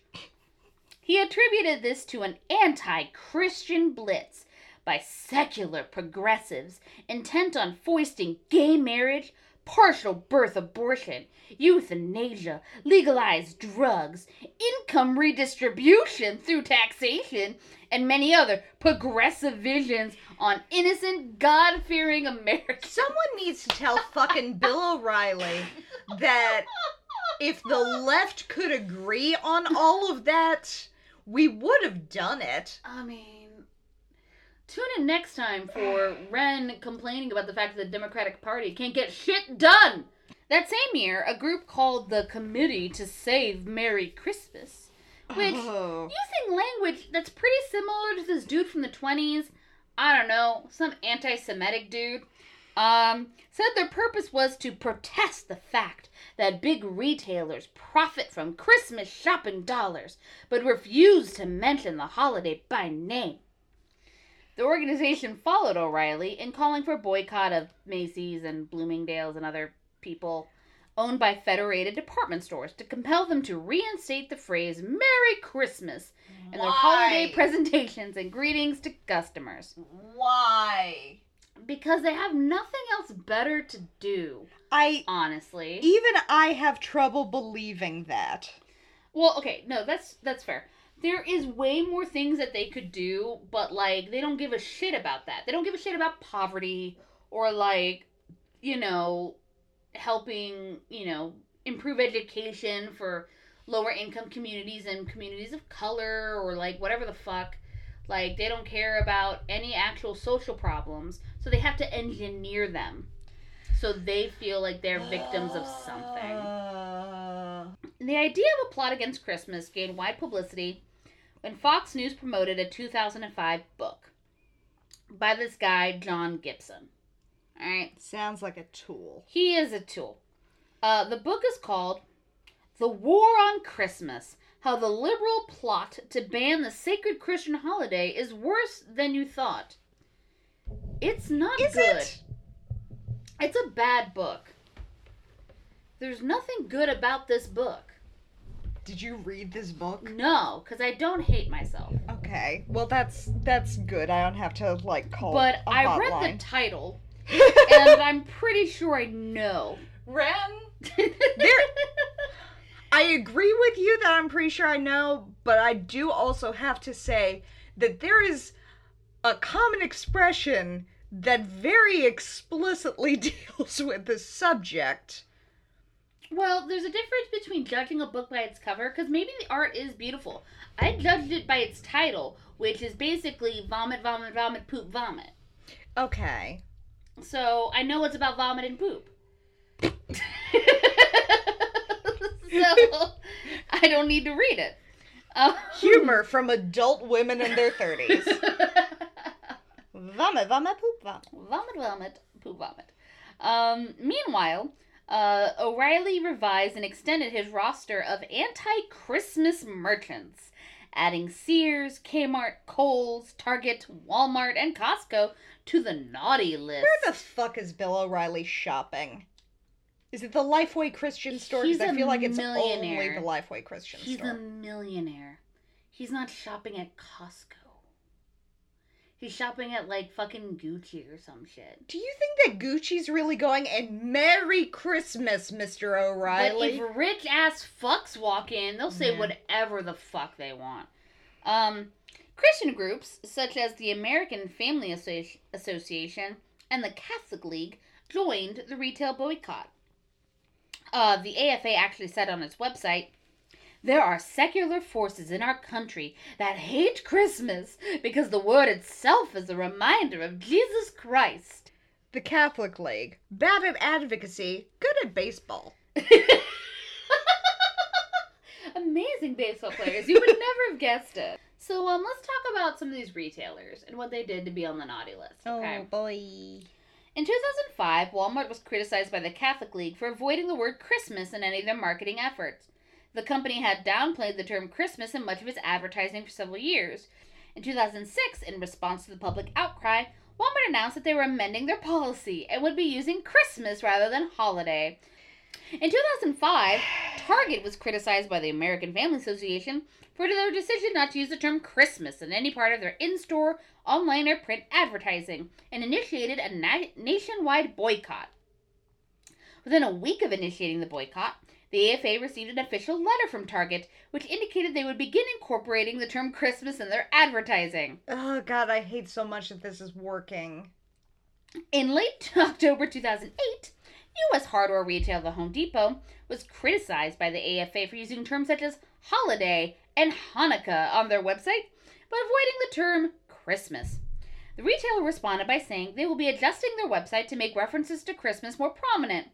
He attributed this to an anti Christian blitz by secular progressives intent on foisting gay marriage, partial birth abortion, euthanasia, legalized drugs, income redistribution through taxation, and many other progressive visions on innocent, God fearing Americans. Someone needs to tell fucking Bill O'Reilly that if the left could agree on all of that, we would have done it. I mean, tune in next time for Ren complaining about the fact that the Democratic Party can't get shit done. That same year, a group called the Committee to Save Merry Christmas, which, Oh. using language that's pretty similar to this dude from the 20s, I don't know, some anti Semitic dude, um, said their purpose was to protest the fact that big retailers profit from Christmas shopping dollars, but refuse to mention the holiday by name. The organization followed O'Reilly in calling for boycott of Macy's and Bloomingdale's and other people owned by federated department stores to compel them to reinstate the phrase Merry Christmas in their holiday presentations and greetings to customers. Why? because they have nothing else better to do, I honestly. even I have trouble believing that. Well, okay, no, that's that's fair. There is way more things that they could do, but like they don't give a shit about that. They don't give a shit about poverty or like, you know, helping, you know, improve education for lower income communities and communities of color or like whatever the fuck. Like they don't care about any actual social problems, so they have to engineer them. So they feel like they're victims of something. Uh, The idea of a plot against Christmas gained wide publicity when Fox News promoted a 2005 book by this guy, John Gibson. Alright, sounds like a tool. he is a tool. Uh, the book is called The War on Christmas How the Liberal Plot to Ban the Sacred Christian Holiday is Worse Than You Thought. It's not Is good. it? It's a bad book. There's nothing good about this book. Did you read this book? No, because I don't hate myself. Okay. Well, that's that's good. I don't have to like call. But a I read the title, and I'm pretty sure I know. Ren. there. I agree with you that I'm pretty sure I know, but I do also have to say that there is a common expression that very explicitly deals with the subject. Well, there's a difference between judging a book by its cover, because maybe the art is beautiful. I judged it by its title, which is basically vomit, vomit, vomit, poop, vomit. Okay. So I know it's about vomit and poop. so I don't need to read it. Um, Humor from adult women in their 30s. Vomit, vomit, poop, vomit. vomit, vomit, poop, vomit. Um, meanwhile, uh, O'Reilly revised and extended his roster of anti-Christmas merchants, adding Sears, Kmart, Kohl's, Target, Walmart, and Costco to the naughty list. Where the fuck is Bill O'Reilly shopping? Is it the Lifeway Christian store? He's Because I feel like it's only the Lifeway Christian He's store. a millionaire. He's not shopping at Costco. He's shopping at like fucking Gucci or some shit. Do you think that Gucci's really going and Merry Christmas, Mr. O'Reilly? But if rich ass fucks walk in, they'll say Yeah. whatever the fuck they want. Um, Christian groups such as the American Family Associ- Association and the Catholic League joined the retail boycott. Uh, the AFA actually said on its website, there are secular forces in our country that hate Christmas because the word itself is a reminder of Jesus Christ. the Catholic League. Bad at advocacy, good at baseball. Amazing baseball players. You would never have guessed it. So um, let's talk about some of these retailers and what they did to be on the naughty list. Okay. boy. In 2005, Walmart was criticized by the Catholic League for avoiding the word Christmas in any of their marketing efforts. The company had downplayed the term Christmas in much of its advertising for several years. In 2006, in response to the public outcry, Walmart announced that they were amending their policy and would be using Christmas rather than holiday. In 2005, Target was criticized by the American Family Association for their decision not to use the term Christmas in any part of their in store, online, or print advertising and initiated a na- nationwide boycott. Within a week of initiating the boycott, the AFA received an official letter from Target which indicated they would begin incorporating the term Christmas in their advertising. Oh god, I hate so much that this is working. In late October 2008, U.S. hardware retailer The Home Depot was criticized by the AFA for using terms such as holiday and Hanukkah on their website, but avoiding the term Christmas. The retailer responded by saying they will be adjusting their website to make references to Christmas more prominent.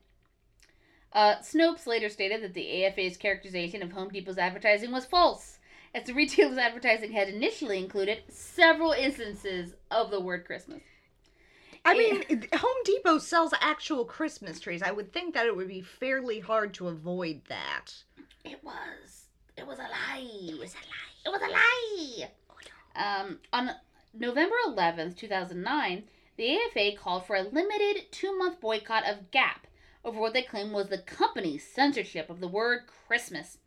Uh, Snopes later stated that the AFA's characterization of Home Depot's advertising was false, as the retailer's advertising had initially included several instances of the word Christmas. I mean, Home Depot sells actual Christmas trees. I would think that it would be fairly hard to avoid that. It was. It was a lie. It was a lie. It was a lie. Um, on November 11th, 2009, the AFA called for a limited two month boycott of Gap over what they claimed was the company's censorship of the word Christmas.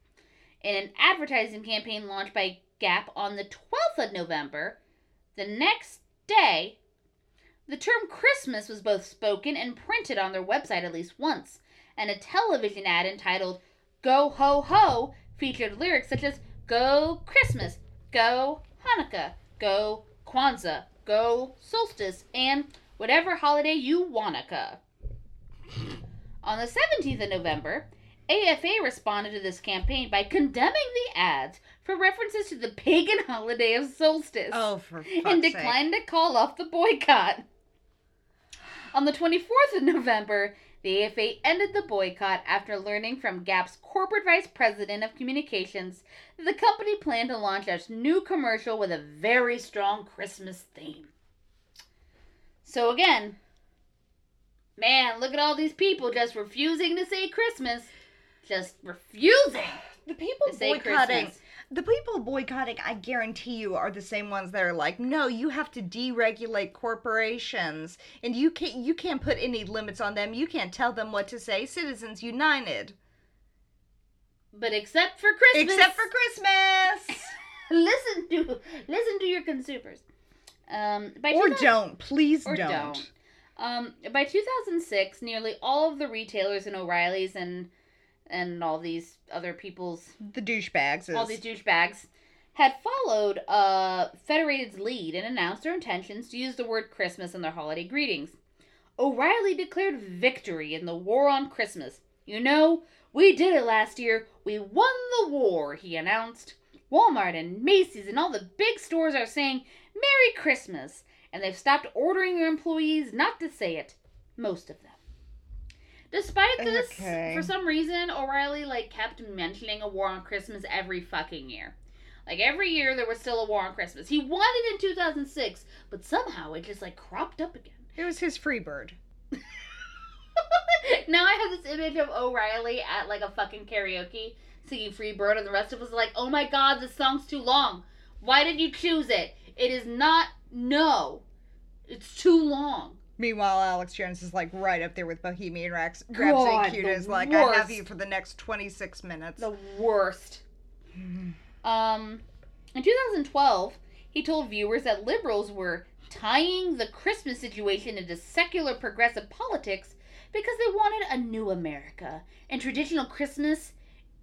In an advertising campaign launched by Gap on the 12th of November, the next day, The term Christmas was both spoken and printed on their website at least once, and a television ad entitled Go Ho Ho featured lyrics such as Go Christmas, Go Hanukkah, Go Kwanzaa, Go Solstice, and whatever holiday you wanna. On the 17th of November, AFA responded to this campaign by condemning the ads for references to the pagan holiday of solstice Oh, for and sake. declined to call off the boycott. On the 24th of November, the AFA ended the boycott after learning from Gap's corporate vice president of communications that the company planned to launch a new commercial with a very strong Christmas theme. So again, man, look at all these people just refusing to say Christmas. Just refusing The people boycotting. The people boycotting, I guarantee you, are the same ones that are like, no, you have to deregulate corporations, and you can't you can't put any limits on them. You can't tell them what to say. Citizens United, But except for Christmas. except for Christmas, listen to listen to your consumers. Um, by or don't, please or don't. don't. Um, by 2006, nearly all of the retailers in O'Reilly's and and all these other people's The douchebags. All these douchebags had followed uh, Federated's lead and announced their intentions to use the word Christmas in their holiday greetings. O'Reilly declared victory in the war on Christmas. You know, we did it last year. We won the war, he announced. Walmart and Macy's and all the big stores are saying Merry Christmas, and they've stopped ordering their employees not to say it. Most of them. Despite this, Okay. for some reason, O'Reilly like kept mentioning a war on Christmas every fucking year. Like every year there was still a war on Christmas. He won it in 2006, but somehow it just like cropped up again. It was his free bird. now I have this image of O'Reilly at like a fucking karaoke singing Free Bird, and the rest of us are like, oh my god, this song's too long. Why did you choose it? It is not, no. It's too long. Meanwhile, Alex Jones is like right up there with Bohemian Raps- God, Rhapsody Cute the is like, I have you for the next 26 minutes. The worst. Um, in 2012, he told viewers that liberals were tying the Christmas situation into secular progressive politics because they wanted a new America, and traditional Christmas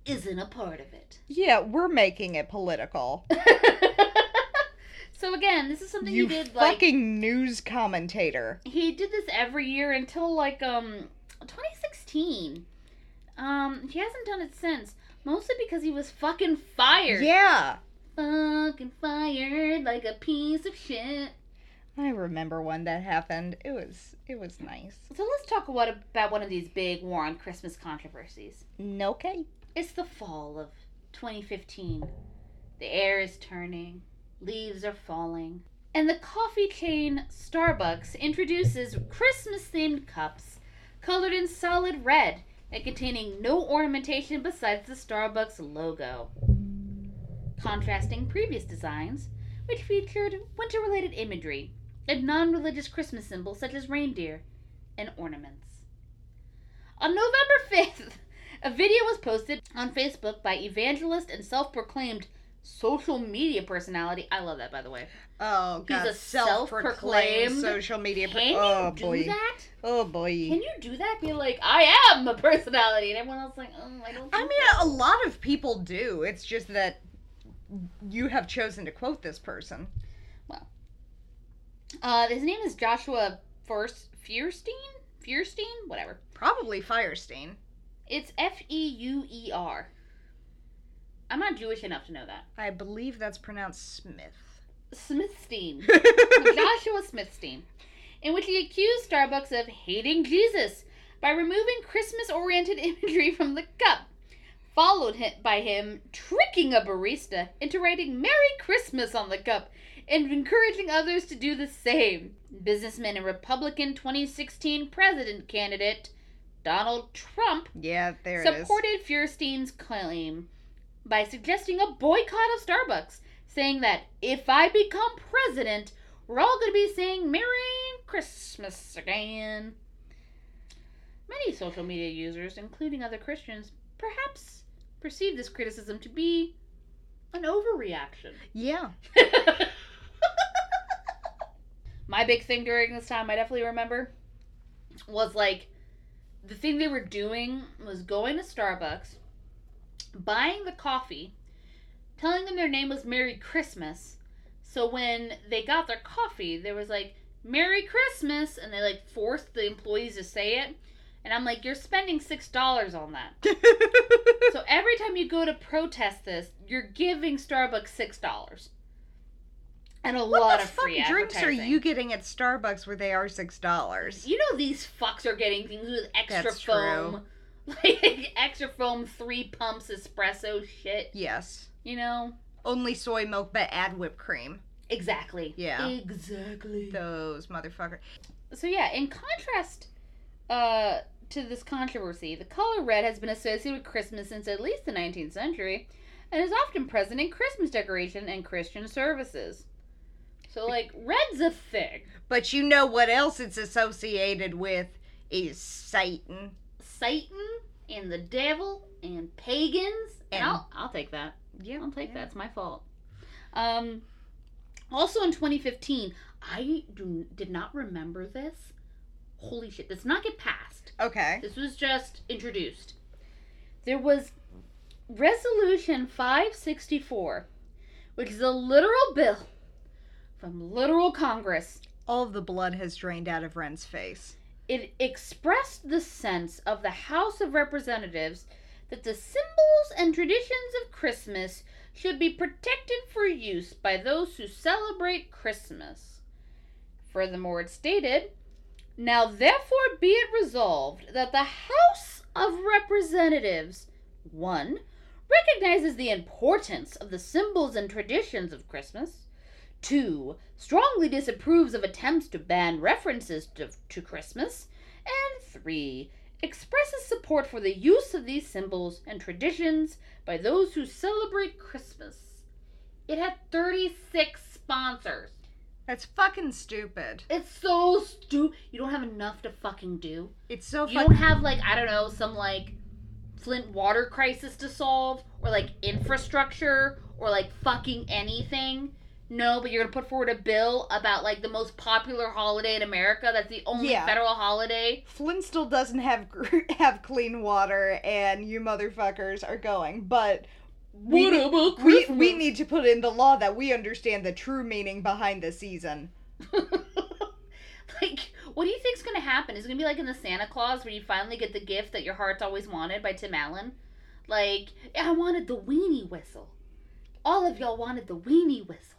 isn't a part of it. Yeah, we're making it political. so again, this is something you he did like fucking news commentator. he did this every year until like um 2016. Um, he hasn't done it since, mostly because he was fucking fired. Yeah. Fucking fired like a piece of shit. I remember when that happened. It was it was nice. So let's talk what about one of these big war on Christmas controversies. Okay. It's the fall of 2015. The air is turning, leaves are falling, and the coffee chain Starbucks introduces Christmas themed cups colored in solid red and containing no ornamentation besides the Starbucks logo. Contrasting previous designs, which featured winter related imagery and non religious Christmas symbols such as reindeer and ornaments. On November 5th, a video was posted on Facebook by evangelist and self proclaimed social media personality. I love that, by the way. Oh He's a self-proclaimed self-proclaimed- social media. Per- Can you oh do boy. that? Oh boy. Can you do that? Be like, I am a personality, and everyone else like, oh, I don't. Know. I mean, so." a lot of people do. It's just that you have chosen to quote this person. Well, uh, his name is Joshua First Fierstein. Fierstein, whatever. Probably Firestein. It's F E U E R. I'm not Jewish enough to know that. I believe that's pronounced Smith. Smithstein. Joshua Smithstein, in which he accused Starbucks of hating Jesus by removing Christmas oriented imagery from the cup, followed by him tricking a barista into writing Merry Christmas on the cup and encouraging others to do the same. Businessman and Republican 2016 president candidate Donald Trump Yeah, there supported Feuerstein's claim by suggesting a boycott of Starbucks, saying that if I become president, we're all going to be saying Merry Christmas again. Many social media users, including other Christians, perhaps perceive this criticism to be an overreaction. Yeah. my big thing during this time, I definitely remember, was like the thing they were doing was going to Starbucks, buying the coffee, telling them their name was Merry Christmas. So when they got their coffee, there was like Merry Christmas, and they like forced the employees to say it. And I'm like, you're spending six dollars on that. so every time you go to protest this, you're giving Starbucks six dollars. And a what lot of free drinks are you getting at Starbucks where they are six dollars? You know these fucks are getting things with extra That's foam. Like extra foam, three pumps espresso shit. Yes. You know? Only soy milk, but add whipped cream. Exactly. Yeah. Exactly. Those motherfuckers. So yeah, in contrast uh, to this controversy, the color red has been associated with Christmas since at least the 19th century, and is often present in Christmas decoration and Christian services. So like, red's a thing. But you know what else it's associated with is Satan. Satan and the devil and pagans, and, And- I'll I'll take that. Yeah, I'll take that. It's my fault. Um, also in 2015, I do, did not remember this. Holy shit! Does not get passed. Okay. This was just introduced. There was Resolution 564, which is a literal bill from literal Congress. All of the blood has drained out of Ren's face. It expressed the sense of the House of Representatives that the symbols and traditions of Christmas should be protected for use by those who celebrate Christmas. Furthermore, it stated, Now therefore be it resolved that the House of Representatives 1. recognizes the importance of the symbols and traditions of Christmas. 2. Strongly disapproves of attempts to ban references to, to Christmas. And 3. Expresses support for the use of these symbols and traditions by those who celebrate Christmas. It had 36 sponsors. That's fucking stupid. It's so stupid. You don't have enough to fucking do. It's so You don't have like I don't know some like Flint water crisis to solve or like infrastructure or like fucking anything. No, but you're gonna put forward a bill about like the most popular holiday in America. That's the only Yeah. federal holiday. Flint still doesn't have have clean water, and you motherfuckers are going. But we need- we we need to put in the law that we understand the true meaning behind the season. like, what do you think's gonna happen? Is it gonna be like in the Santa Claus where you finally get the gift that your heart's always wanted by Tim Allen? Like, I wanted the weenie whistle. All of y'all wanted the weenie whistle.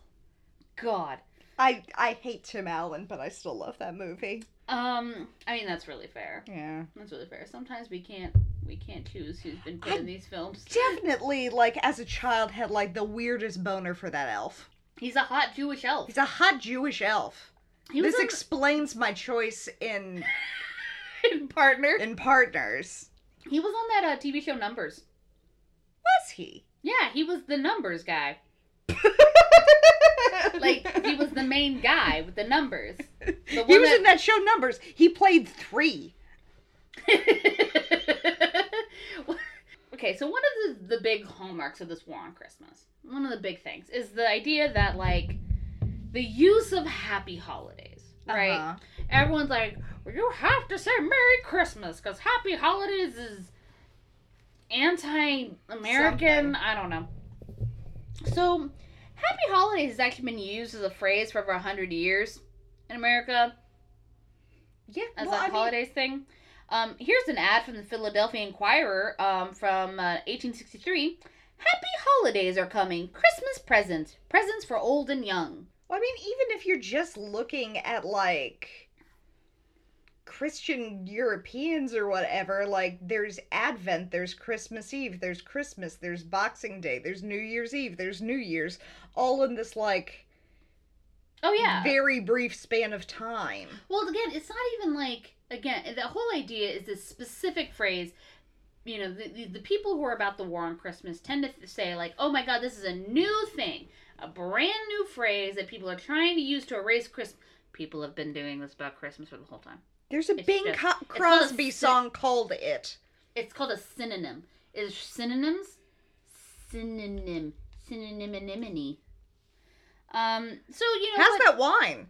God. I I hate Tim Allen, but I still love that movie. Um, I mean that's really fair. Yeah. That's really fair. Sometimes we can't we can't choose who's been put I- in these films. Definitely, like as a child, had like the weirdest boner for that elf. He's a hot Jewish elf. He's a hot Jewish elf. This on explains my choice in in partner. in partners. He was on that uh, TV show Numbers. Was he? Yeah, he was the numbers guy. Like he was the main guy with the numbers. The he was that- in that show Numbers. He played three. okay, so one of the, the big hallmarks of this war on Christmas, one of the big things, is the idea that like the use of happy holidays, right? Uh-huh. Everyone's like, well, you have to say Merry Christmas because Happy Holidays is anti-American. Something. I don't know. So, Happy Holidays has actually been used as a phrase for over a hundred years in America Yeah, as well, a I mean, holidays thing. Um, here's an ad from the Philadelphia Inquirer um, from uh, 1863. Happy holidays are coming. Christmas presents. Presents for old and young. Well, I mean, even if you're just looking at like Christian Europeans or whatever, like there's Advent, there's Christmas Eve, there's Christmas, there's Boxing Day, there's New Year's Eve, there's New Year's, all in this like Oh, yeah. very brief span of time. Well, again, it's not even like again. The whole idea is this specific phrase. You know, the, the, the people who are about the war on Christmas tend to say like, "Oh my God, this is a new thing, a brand new phrase that people are trying to use to erase Christmas." People have been doing this about Christmas for the whole time. There's a It's Bing just- Co- a Crosby sy- song called it. It's called a synonym. Is synonyms? Synonym. Synonymity. Um. So you know. How's what- that wine?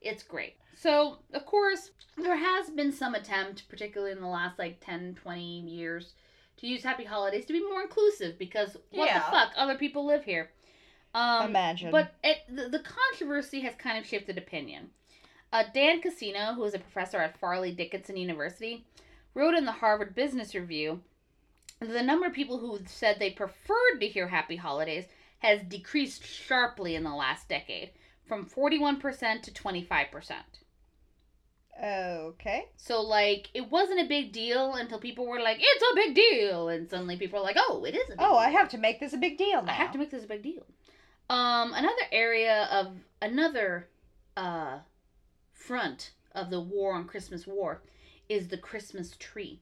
It's great. So, of course, there has been some attempt, particularly in the last like 10, 20 years, to use Happy Holidays to be more inclusive because what Yeah. the fuck? Other people live here. Um, Imagine. But it, the, the controversy has kind of shifted opinion. Uh, Dan Cassino, who is a professor at Fairleigh Dickinson University, wrote in the Harvard Business Review that the number of people who said they preferred to hear Happy Holidays has decreased sharply in the last decade, from 41% to 25%. Okay. So, like, it wasn't a big deal until people were like, it's a big deal. And suddenly people are like, oh, it is a big Oh, deal. I have to make this a big deal now. I have to make this a big deal. Um, another area of another uh, front of the war on Christmas war is the Christmas tree.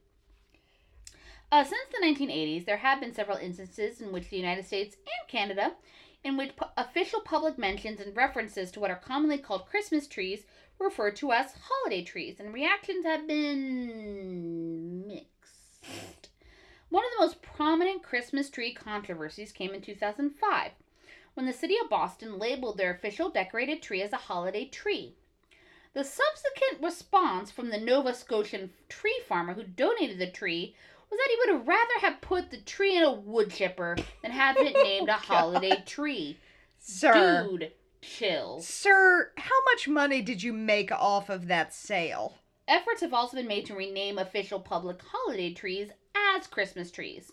Uh, since the 1980s, there have been several instances in which the United States and Canada, in which pu- official public mentions and references to what are commonly called Christmas trees referred to as holiday trees, and reactions have been mixed. One of the most prominent Christmas tree controversies came in 2005 when the city of Boston labeled their official decorated tree as a holiday tree. The subsequent response from the Nova Scotian tree farmer who donated the tree was that he would have rather have put the tree in a wood chipper than have it oh, named a holiday tree. Sir. Dude, chill. Sir, how much money did you make off of that sale? Efforts have also been made to rename official public holiday trees as Christmas trees.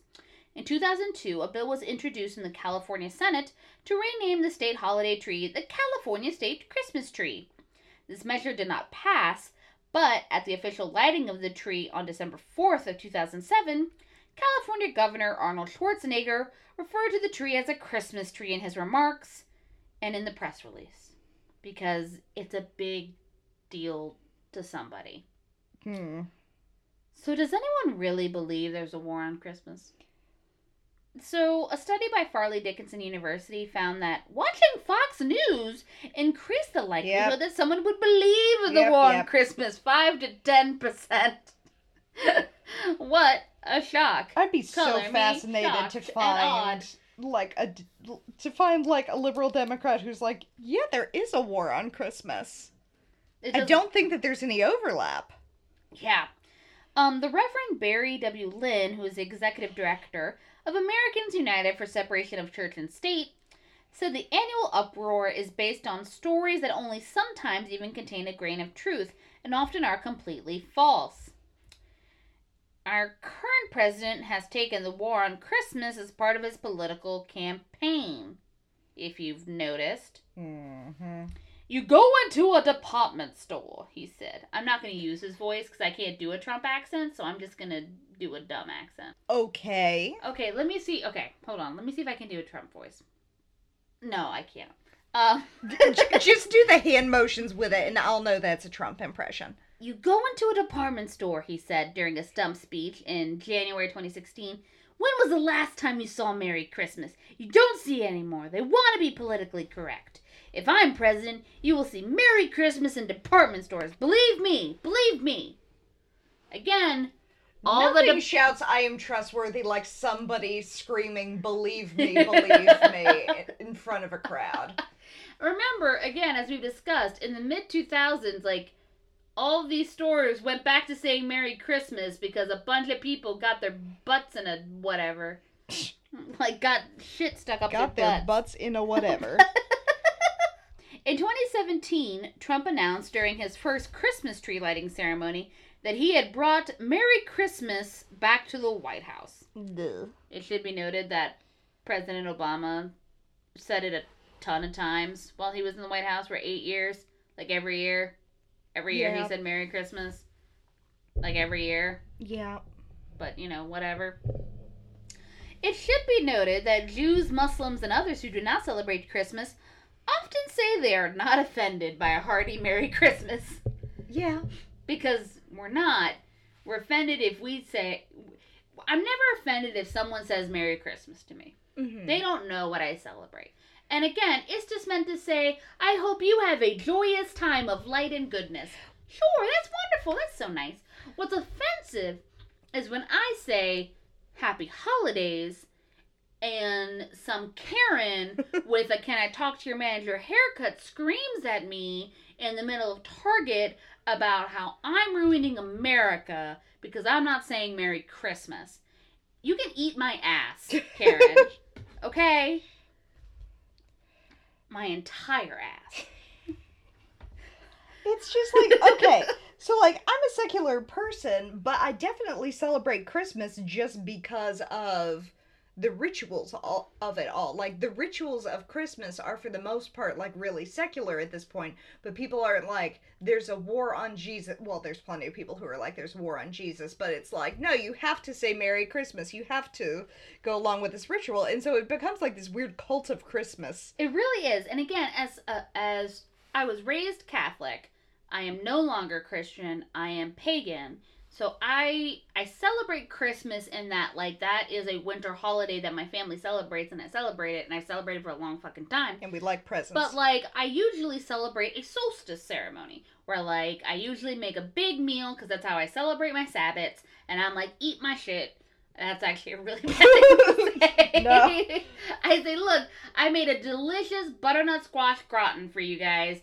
In 2002, a bill was introduced in the California Senate to rename the state holiday tree the California State Christmas Tree. This measure did not pass, but at the official lighting of the tree on December 4th of 2007, California Governor Arnold Schwarzenegger referred to the tree as a Christmas tree in his remarks and in the press release because it's a big deal to somebody. Hmm. So, does anyone really believe there's a war on Christmas? So, a study by Fairleigh Dickinson University found that watching Fox News increased the likelihood Yep. that someone would believe the Yep, war on yep. Christmas 5 to 10%. what a shock. I'd be so Color me fascinated to find like a to find like a liberal democrat who's like, "Yeah, there is a war on Christmas." I don't think that there's any overlap. Yeah. Um, the Reverend Barry W. Lynn, who is the executive director of Americans United for Separation of Church and State, said the annual uproar is based on stories that only sometimes even contain a grain of truth and often are completely false. Our current president has taken the war on Christmas as part of his political campaign, if you've noticed. Mm-hmm. You go into a department store, he said. I'm not going to use his voice because I can't do a Trump accent, so I'm just going to do a dumb accent. Okay. Okay, let me see. Okay, hold on. Let me see if I can do a Trump voice. No, I can't. Uh, Just do the hand motions with it, and I'll know that's a Trump impression. you go into a department store, he said during a stump speech in January 2016. When was the last time you saw Merry Christmas? You don't see it anymore. They want to be politically correct. If I'm president, you will see Merry Christmas in department stores. Believe me, believe me. Again, all Nothing the de- shouts "I am trustworthy" like somebody screaming "Believe me, believe me" in front of a crowd. remember again as we've discussed in the mid 2000s like all these stores went back to saying merry christmas because a bunch of people got their butts in a whatever like got shit stuck up Got their their butts. butts in a whatever. In 2017 trump announced during his first christmas tree lighting ceremony that he had brought merry christmas back to the white house. It should be noted that president obama said it a ton of times while he was in the white house for eight years. Like every year. Every year Yeah. he said merry christmas. Like every year. Yeah. but you know whatever. It should be noted that jews muslims and others who do not celebrate christmas often say they are not offended by a hearty merry christmas Yeah. because we're not we're offended if we say i'm never offended if someone says merry christmas to me Mm-hmm. they don't know what I celebrate. And again, it's just meant to say, I hope you have a joyous time of light and goodness. Sure, that's wonderful. That's so nice. What's offensive is when I say happy holidays and some Karen with a "Can I talk to your manager?" haircut screams at me in the middle of Target about how I'm ruining America because I'm not saying Merry Christmas. You can eat my ass, Karen. okay? My entire ass. It's just like, okay, so like I'm a secular person, but I definitely celebrate Christmas just because of the rituals all, of it all. Like the rituals of Christmas are for the most part like really secular at this point, but people aren't like there's a war on Jesus. Well, there's plenty of people who are like there's war on Jesus, but it's like no, you have to say Merry Christmas. You have to go along with this ritual, and so it becomes like this weird cult of Christmas. It really is. And again, as uh, as I was raised Catholic, I am no longer Christian. I am pagan. So I I celebrate Christmas in that like that is a winter holiday that my family celebrates and I celebrate it and I've celebrated for a long fucking time. And we like presents. But like I usually celebrate a solstice ceremony where like I usually make a big meal because that's how I celebrate my Sabbats and I'm like eat my shit. That's actually a really bad thing to say. No. I say, look, I made a delicious butternut squash gratin for you guys.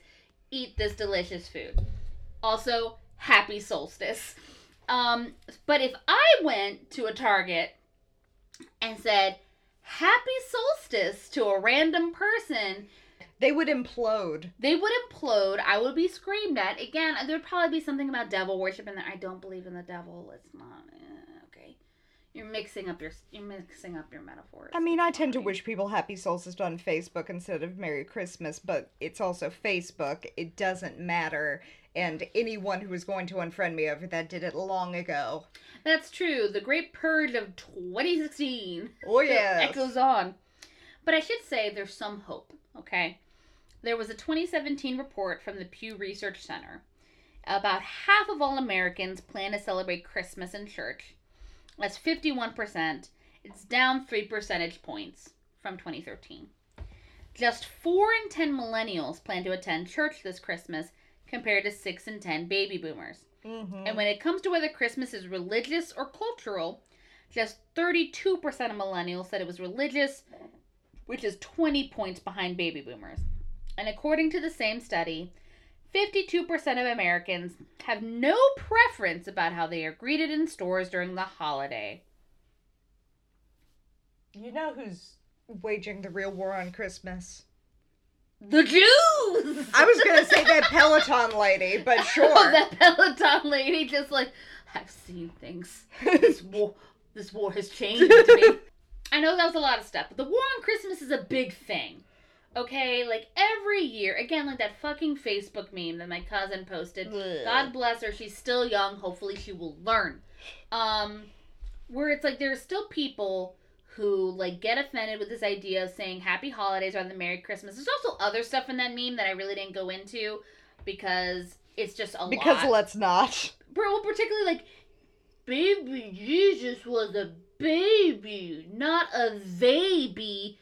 Eat this delicious food. Also, happy solstice. Um, but if I went to a Target and said, Happy solstice to a random person, they would implode. they would implode. I would be screamed at. Again, there'd probably be something about devil worship in there. I don't believe in the devil. It's not. eh, okay. You're mixing up your you're mixing up your metaphors. I mean, I tend to wish people happy solstice on Facebook instead of Merry Christmas, but it's also Facebook. It doesn't matter. And anyone who was going to unfriend me over that did it long ago. That's true. The Great Purge of 2016 Oh, yeah. echoes on. But I should say there's some hope, okay? There was a 2017 report from the Pew Research Center. About half of all Americans plan to celebrate Christmas in church. That's 51%. It's down 3 percentage points from 2013. Just 4 in 10 millennials plan to attend church this Christmas compared to 6 and 10 baby boomers. hmm And when it comes to whether Christmas is religious or cultural, just 32% of millennials said it was religious, which is 20 points behind baby boomers. And according to the same study, 52% of Americans have no preference about how they are greeted in stores during the holiday. You know who's waging the real war on Christmas? The Jews! I was gonna say that Peloton lady, but sure. Oh, that Peloton lady just like, I've seen things. This war, this war has changed me. I know that was a lot of stuff, but the war on Christmas is a big thing. Okay, like every year, again, like that fucking Facebook meme that my cousin posted. God bless her, she's still young. Hopefully, she will learn. Um, where it's like there are still people who like get offended with this idea of saying Happy Holidays rather than Merry Christmas. There's also other stuff in that meme that I really didn't go into because it's just a lot. because lot. let's not. Well, particularly like, baby Jesus was a baby, not a baby.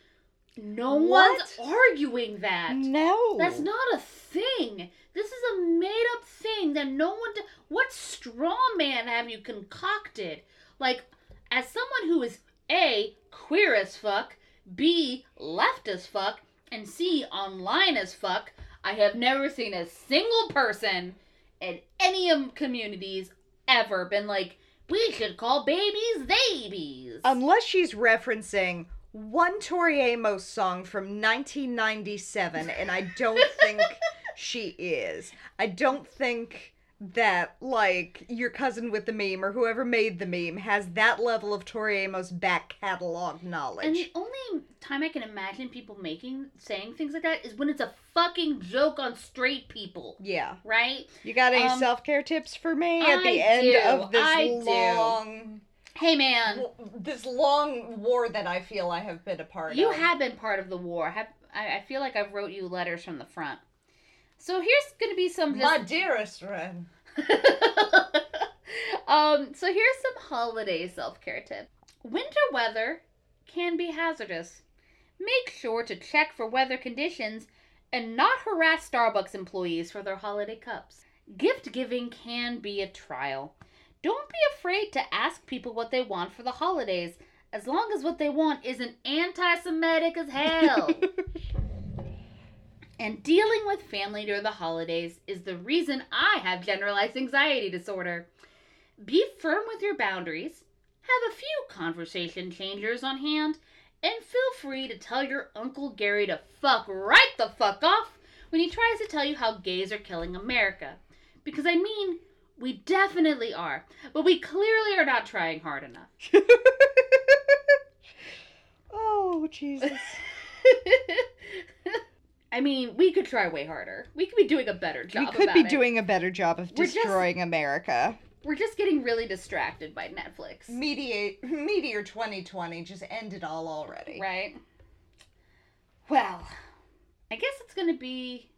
No What? one's arguing that. No. That's not a thing. This is a made up thing that no one. what straw man have you concocted? Like, as someone who is A, queer as fuck, B, left as fuck, and C, online as fuck, I have never seen a single person in any of communities ever been like, we should call babies babies. Unless she's referencing one Tori Amos song from 1997, and I don't think she is. I don't think that, like, your cousin with the meme or whoever made the meme has that level of Tori Amos back catalog knowledge. And the only time I can imagine people making saying things like that is when it's a fucking joke on straight people, yeah. right? You got any Um, self care tips for me at I the end do, of this I do. long, Hey man, this long war that I feel I have been a part you of? You have been part of the war. Have I, I feel like I've wrote you letters from the front. So here's gonna be some my just dearest friend. um, so here's some holiday self care tips. Winter weather can be hazardous. Make sure to check for weather conditions and not harass Starbucks employees for their holiday cups. Gift giving can be a trial. Don't be afraid to ask people what they want for the holidays. as long as what they want isn't anti Semitic as hell. and dealing with family during the holidays is the reason I have generalized anxiety disorder. Be firm with your boundaries, have a few conversation changers on hand, and feel free to tell your Uncle Gary to fuck right the fuck off when he tries to tell you how gays are killing America. Because I mean, we definitely are, but we clearly are not trying hard enough. oh, Jesus. I mean, we could try way harder. We could be doing a better job. we could be it. doing a better job of We're just- destroying America. We're just getting really distracted by Netflix, Meteor, Meteor 2020 just ended all already. right? Well, I guess it's gonna be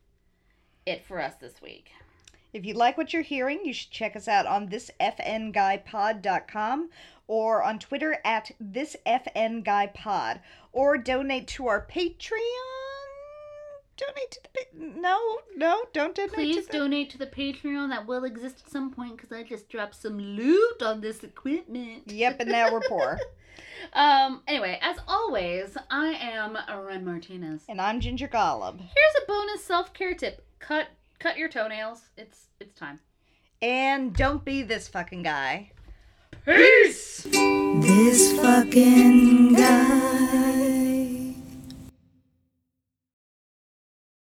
it for us this week. If you like what you're hearing, you should check us out on thisfnguypod.com or on Twitter at thisfnguypod or donate to our Patreon. Donate to the no, no, don't donate Please to the donate to the Patreon that will exist at some point because I just dropped some loot on this equipment. Yep, and now we're poor. Um. Anyway, as always, I am Ren Martinez. and I'm Ginger Golub. Here's a bonus self care tip: cut cut your toenails. It's it's time. And don't be this fucking guy. Peace. This fucking guy.